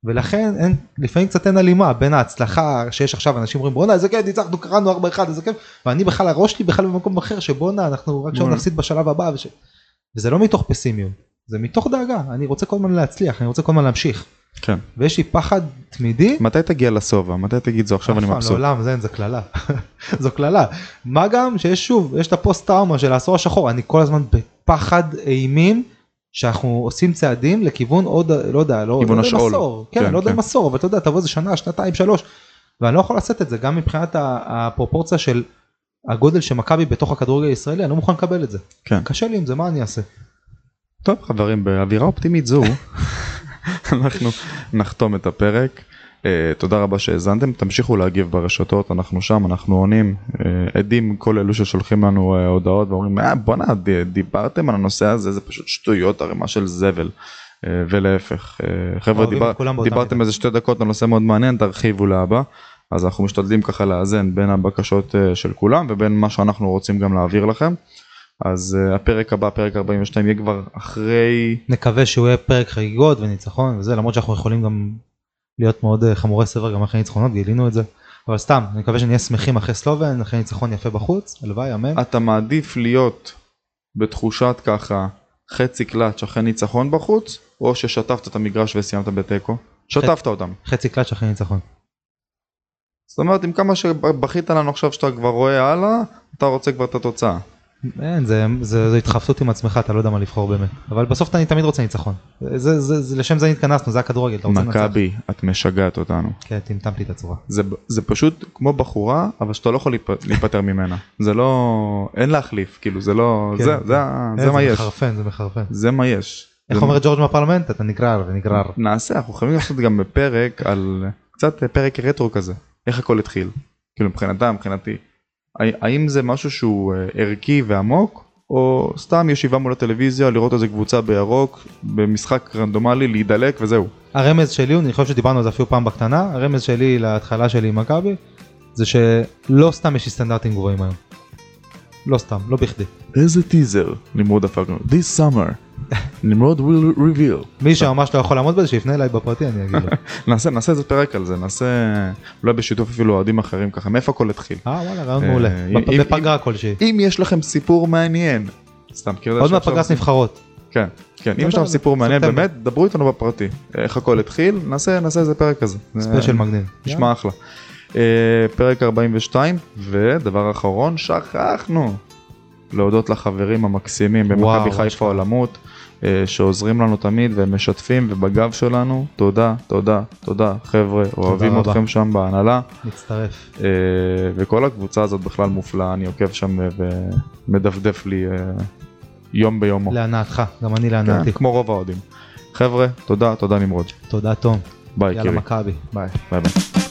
ולכן אין, לפעמים קצת אין הלימה בין ההצלחה שיש עכשיו אנשים אומרים בואנה איזה כיף ניצחנו קראנו 4-1 איזה כיף ואני בכלל הראש שלי בכלל במקום אחר שבואנה אנחנו רק בואנה. נפסיד בשלב הבא וש... וזה לא מתוך פסימיות זה מתוך דאגה אני רוצה כל הזמן להצליח אני רוצה כל הזמן להמשיך כן. ויש לי פחד תמידי מתי תגיע לשובע? מתי תגיד זו עכשיו אני מבסוט? לעולם זה, זה קללה. זו קללה. מה גם שיש שוב, יש את הפוסט טראומה של העשור השחור, אני כל הזמן בפחד אימים שאנחנו עושים צעדים לכיוון עוד, לא יודע, לא, לא יודע. עשור, כן, כן, לא יודע כן. עשור, אבל אתה יודע, תבוא איזה שנה, שנתיים, שלוש, ואני לא יכול לעשות את זה, גם מבחינת הפרופורציה של הגודל של מכבי בתוך הכדורגל הישראלי, אני לא מוכן לקבל את זה. כן. קשה לי עם זה, מה אני אעשה? טוב חברים באווירה אופטימית זו אנחנו נחתום את הפרק. Uh, תודה רבה שהאזנתם תמשיכו להגיב ברשתות אנחנו שם אנחנו עונים uh, עדים כל אלו ששולחים לנו uh, הודעות ואומרים אה, בואנה דיברתם על הנושא הזה זה פשוט שטויות ערימה של זבל אה, ולהפך. אה, חבר'ה, דיבר, דיברתם. איזה שתי דקות על נושא מאוד מעניין, תרחיבו להבא. אז אנחנו משתדלים ככה לאזן בין הבקשות אה, של כולם ובין מה שאנחנו רוצים גם להעביר לכם. אז אה, הפרק הבא, פרק 42, יהיה כבר אחרי... נקווה שהוא יהיה פרק חגיגות וניצחון וזה למרות שאנחנו יכולים גם להיות מאוד אה, חמורי סבר גם אחרי ניצחונות גילינו את זה. אבל סתם אני מקווה שנהיה שמחים אחרי סלובן אחרי ניצחון יפה בחוץ הלוואי אמן. אתה מעדיף להיות בתחושת ככה חצי קלאץ' אחרי ניצחון בחוץ, או ששטפת את המגרש וסיימת בתיקו? שטפת אותם. חצי קלאץ' אחרי ניצחון. זאת אומרת, עם כמה שבכית לנו עכשיו שאתה כבר רואה הלאה, אתה רוצה כבר את התוצאה. אין, זה, זה, זה התחפשות עם עצמך, אתה לא יודע מה לבחור באמת. אבל בסוף אני תמיד רוצה ניצחון. זה, זה, זה, לשם זה התכנסנו, זה הכדורגל, אתה רוצה לנצח. מכבי, את משגעת אותנו. כן, טמטמתי את הצורה. זה, זה פשוט כמו בחורה, אבל שאתה לא יכול להיפ- להיפטר ממנה. זה לא... אין להחליף, כאילו, זה לא... כן. זה, זה, ה- אין, זה מה יש. מחרפן, זה מחרפן. זה מה יש. איך זה- אומר ג'ורג' מהפרלמנט? אתה נגרר ונגרר. נעשה, אנחנו חייבים לעשות גם בפרק על... קצת פרק רטרו כזה. איך הכל התחיל. כאילו מבחינתה, מבחינתי. הא- האם זה משהו שהוא אה, ערכי ועמוק, או סתם ישיבה מול הטלוויזיה, לראות איזה קבוצה בירוק, במשחק רנדומלי, להידלק וזהו. הרמז שלי, אני חושב שדיברנו על זה אפילו פעם בקטנה, הרמז שלי להתחלה שלי עם מכבי, זה שלא סתם יש לי סטנדרטים גבוהים היום. לא סתם, לא בכדי. איזה טיזר, נמרוד דפקנו. This summer, נמרוד will reveal. מי שממש לא יכול לעמוד בזה, שיפנה אליי בפרטי, אני אגיד לו. נעשה, נעשה איזה פרק על זה, נעשה אולי בשיתוף אפילו אוהדים אחרים ככה, מאיפה הכל התחיל. אה וואלה, רעיון אה, מעולה. בפגרה כלשהי. אם יש לכם סיפור מעניין, סתם זה עוד שעכשיו- מהפגרת נבחרות. כן, כן, אם יש לכם סיפור מעניין. באמת, דברו איתנו בפרטי, איך הכל התחיל, נעשה נעשה איזה פרק כזה. ספיישל אה, מגניב. נשמע אחלה. אה, פרק 42, ודבר אחרון, שכחנו להודות לחברים המקסימים במכבי חיפה. עולמות, אה, שעוזרים לנו תמיד והם משתפים ובגב שלנו, תודה, תודה, תודה, חבר'ה, אוהבים רבה. אתכם שם בהנהלה, מצטרף. אה, וכל הקבוצה הזאת בכלל מופלאה, אני עוקב שם אה, ומדפדף לי אה, יום ביומו. להנאתך, גם אני כן, להנאתי. כמו רוב האוהדים. חבר'ה, תודה, תודה נמרוד. תודה תום. ביי, יאללה. מכבי. ביי. ביי ביי.